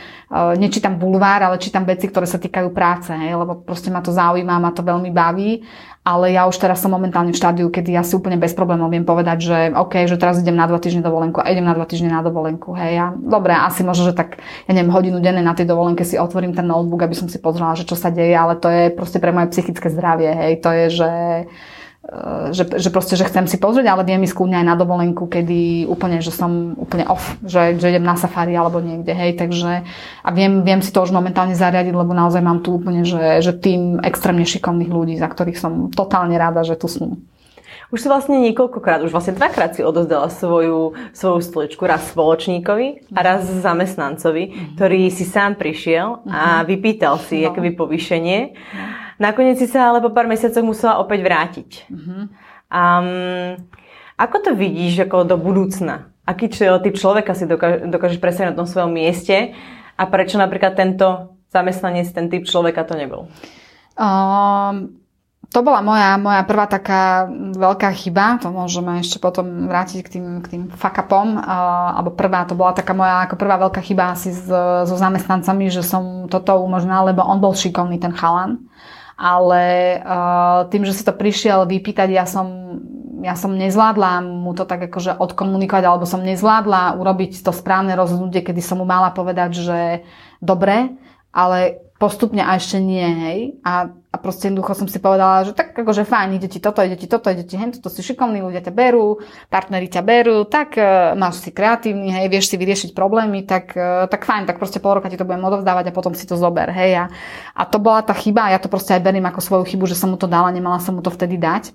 nečítam bulvár, ale čítam veci, ktoré sa týkajú práce, hej, lebo proste ma to zaujíma, ma to veľmi baví ale ja už teraz som momentálne v štádiu, kedy ja si úplne bez problémov viem povedať, že OK, že teraz idem na dva týždne dovolenku a idem na dva týždne na dovolenku. Hej, ja, dobre, asi možno, že tak, ja neviem, hodinu denne na tej dovolenke si otvorím ten notebook, aby som si pozrela, že čo sa deje, ale to je proste pre moje psychické zdravie, hej, to je, že Eh, že, že proste, že chcem si pozrieť, ale viem ísť kľudne aj na dovolenku, kedy úplne, že som úplne off, že, že idem na safari alebo niekde, hej, takže a viem, viem si to už momentálne zariadiť, lebo naozaj mám tu úplne, že, že tým extrémne šikovných ľudí, za ktorých som totálne rada, že tu sú. Už si vlastne niekoľkokrát, už vlastne dvakrát si odozdala svoju, svoju stoličku, raz spoločníkovi a raz zamestnancovi, mm-hmm. ktorý si sám prišiel a mhm. vypýtal si akoby povýšenie. No Nakoniec si sa ale po pár mesiacoch musela opäť vrátiť. Uh-huh. Um, ako to vidíš ako do budúcna? Aký typ človeka si dokáž, dokážeš presať na tom svojom mieste? A prečo napríklad tento zamestnanec, ten typ človeka to nebol? Um, to bola moja, moja prvá taká veľká chyba, to môžeme ešte potom vrátiť k tým, k tým fuck-upom, uh, alebo prvá, to bola taká moja ako prvá veľká chyba asi s, so zamestnancami, že som toto umožnila, lebo on bol šikovný, ten chalan. Ale uh, tým, že si to prišiel vypýtať, ja som, ja som nezvládla mu to tak akože odkomunikovať, alebo som nezvládla urobiť to správne rozhodnutie, kedy som mu mala povedať, že dobre, ale postupne a ešte nie, hej. A, a proste jednoducho som si povedala, že tak akože fajn, ide ti toto, ide ti toto, ide ti hen, toto si šikovný, ľudia ťa berú, partneri ťa berú, tak uh, máš si kreatívny, hej, vieš si vyriešiť problémy, tak, uh, tak fajn, tak proste pol roka ti to budem odovzdávať a potom si to zober, hej. A, a to bola tá chyba ja to proste aj beriem ako svoju chybu, že som mu to dala, nemala som mu to vtedy dať.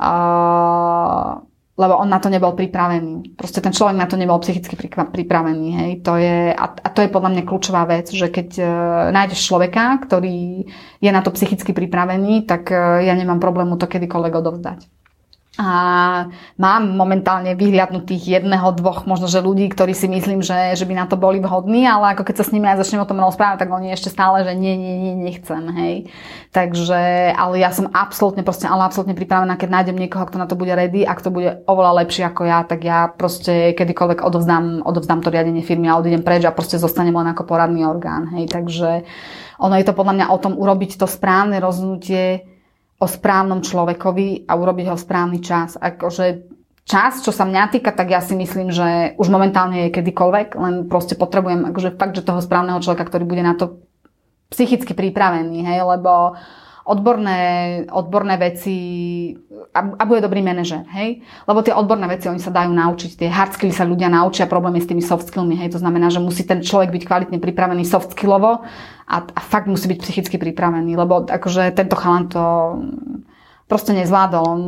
Uh, lebo on na to nebol pripravený. Proste ten človek na to nebol psychicky pripravený. Hej. To je, a, a to je podľa mňa kľúčová vec, že keď uh, nájdeš človeka, ktorý je na to psychicky pripravený, tak uh, ja nemám problému to kedykoľvek odovzdať a mám momentálne vyhliadnutých jedného, dvoch možno, že ľudí, ktorí si myslím, že, že by na to boli vhodní, ale ako keď sa s nimi aj začnem o tom rozprávať, tak oni ešte stále, že nie, nie, nie, nechcem, hej. Takže, ale ja som absolútne, proste, ale absolútne pripravená, keď nájdem niekoho, kto na to bude ready, ak to bude oveľa lepšie ako ja, tak ja proste kedykoľvek odovzdám, odovzdám to riadenie firmy a odídem preč a proste zostanem len ako poradný orgán, hej. Takže ono je to podľa mňa o tom urobiť to správne rozhodnutie, o správnom človekovi a urobiť ho správny čas. Akože čas, čo sa mňa týka, tak ja si myslím, že už momentálne je kedykoľvek, len proste potrebujem akože fakt, že toho správneho človeka, ktorý bude na to psychicky pripravený, hej, lebo uh, odborné, odborné veci a, a bude dobrý manažer, hej? Lebo tie odborné veci, oni sa dajú naučiť, tie hard skilly sa ľudia naučia, problém je s tými soft skillmi, hej? To znamená, že musí ten človek byť kvalitne pripravený soft skillovo a, a fakt musí byť psychicky pripravený, lebo akože tento chalan to proste nezvládol. On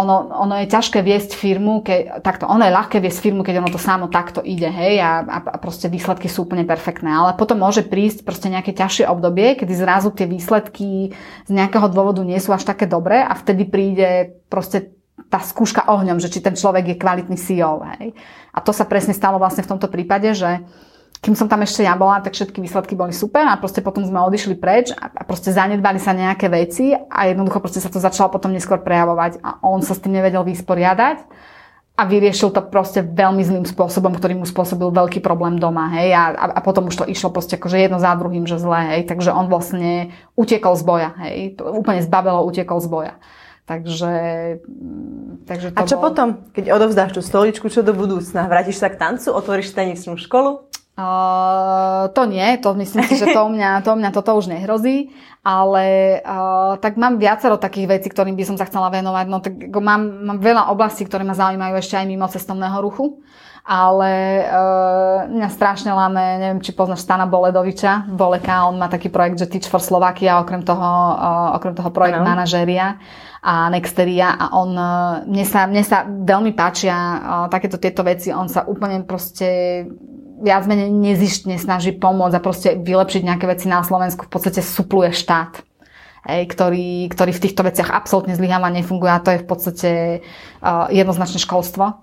ono, ono je ťažké viesť firmu, keď, takto, ono je ľahké viesť firmu, keď ono to samo takto ide, hej, a, a, proste výsledky sú úplne perfektné. Ale potom môže prísť proste nejaké ťažšie obdobie, kedy zrazu tie výsledky z nejakého dôvodu nie sú až také dobré a vtedy príde proste tá skúška ohňom, že či ten človek je kvalitný CEO, hej. A to sa presne stalo vlastne v tomto prípade, že kým som tam ešte ja bola, tak všetky výsledky boli super a proste potom sme odišli preč a, proste zanedbali sa nejaké veci a jednoducho proste sa to začalo potom neskôr prejavovať a on sa s tým nevedel vysporiadať a vyriešil to proste veľmi zlým spôsobom, ktorý mu spôsobil veľký problém doma, hej, a, a, a potom už to išlo proste akože jedno za druhým, že zle, hej, takže on vlastne utekol z boja, hej, úplne zbabelo utekol z boja. Takže, takže to A čo bol... potom, keď odovzdáš tú stoličku, čo do budúcna? Vrátiš sa k tancu, otvoríš tanečnú školu? Uh, to nie, to myslím si, že to u mňa, to u mňa toto už nehrozí, ale uh, tak mám viacero takých vecí, ktorým by som sa chcela venovať. No tak mám, mám veľa oblastí, ktoré ma zaujímajú ešte aj mimo cestovného ruchu, ale uh, mňa strašne láme, neviem, či poznáš Stana Boledoviča, Boleka, on má taký projekt, že Teach for Slovakia, okrem toho, uh, okrem toho projekt ano. manažéria a Nexteria a on, mne sa, mne sa veľmi páčia uh, takéto tieto veci, on sa úplne proste viac menej nezištne snaží pomôcť a proste vylepšiť nejaké veci na Slovensku. V podstate supluje štát. Hej, ktorý, ktorý v týchto veciach absolútne zlyháva, nefunguje a to je v podstate uh, jednoznačné školstvo.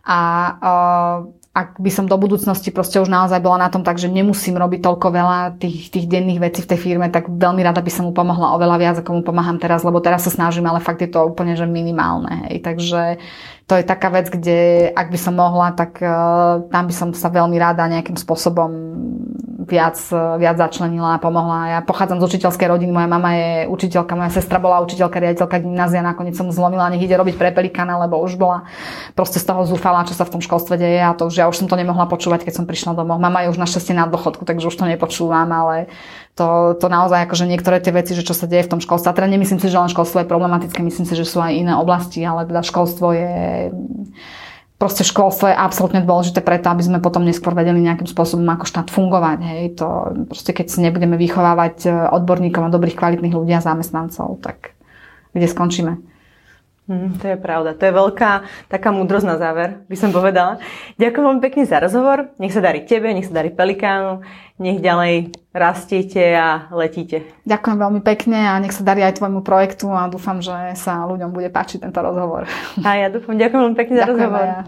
A uh, ak by som do budúcnosti proste už naozaj bola na tom tak, že nemusím robiť toľko veľa tých, tých denných vecí v tej firme, tak veľmi rada by som mu pomohla oveľa viac, ako mu pomáham teraz, lebo teraz sa snažím, ale fakt je to úplne že minimálne. Hej. Takže to je taká vec, kde ak by som mohla, tak uh, tam by som sa veľmi rada nejakým spôsobom viac, viac začlenila a pomohla. Ja pochádzam z učiteľskej rodiny, moja mama je učiteľka, moja sestra bola učiteľka, riaditeľka gymnázia, nakoniec som zlomila, nech ide robiť pre pelikana, lebo už bola proste z toho zúfala, čo sa v tom školstve deje a to už ja už som to nemohla počúvať, keď som prišla domov. Mama je už našťastie na dôchodku, takže už to nepočúvam, ale to, to naozaj akože niektoré tie veci, že čo sa deje v tom školstve. A teda nemyslím si, že len školstvo je problematické, myslím si, že sú aj iné oblasti, ale teda školstvo je proste školstvo je absolútne dôležité preto, aby sme potom neskôr vedeli nejakým spôsobom ako štát fungovať. Hej. To proste keď si nebudeme vychovávať odborníkov a dobrých kvalitných ľudí a zamestnancov, tak kde skončíme? Mm, to je pravda. To je veľká taká múdrosť na záver, by som povedala. Ďakujem veľmi pekne za rozhovor. Nech sa darí tebe, nech sa darí Pelikánu, nech ďalej rastiete a letíte. Ďakujem veľmi pekne a nech sa darí aj tvojmu projektu a dúfam, že sa ľuďom bude páčiť tento rozhovor. A ja dúfam. Ďakujem veľmi pekne za rozhovor. Ja.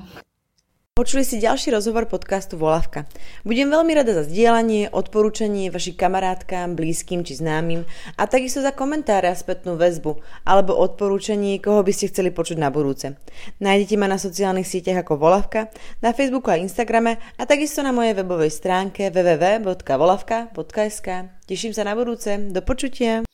Počuli si ďalší rozhovor podcastu Volavka. Budem veľmi rada za zdieľanie, odporúčanie vašich kamarátkám, blízkym či známym a takisto za komentáre a spätnú väzbu alebo odporúčanie, koho by ste chceli počuť na budúce. Nájdete ma na sociálnych sieťach ako Volavka, na Facebooku a Instagrame a takisto na mojej webovej stránke www.volavka.sk. Teším sa na budúce. Do počutia.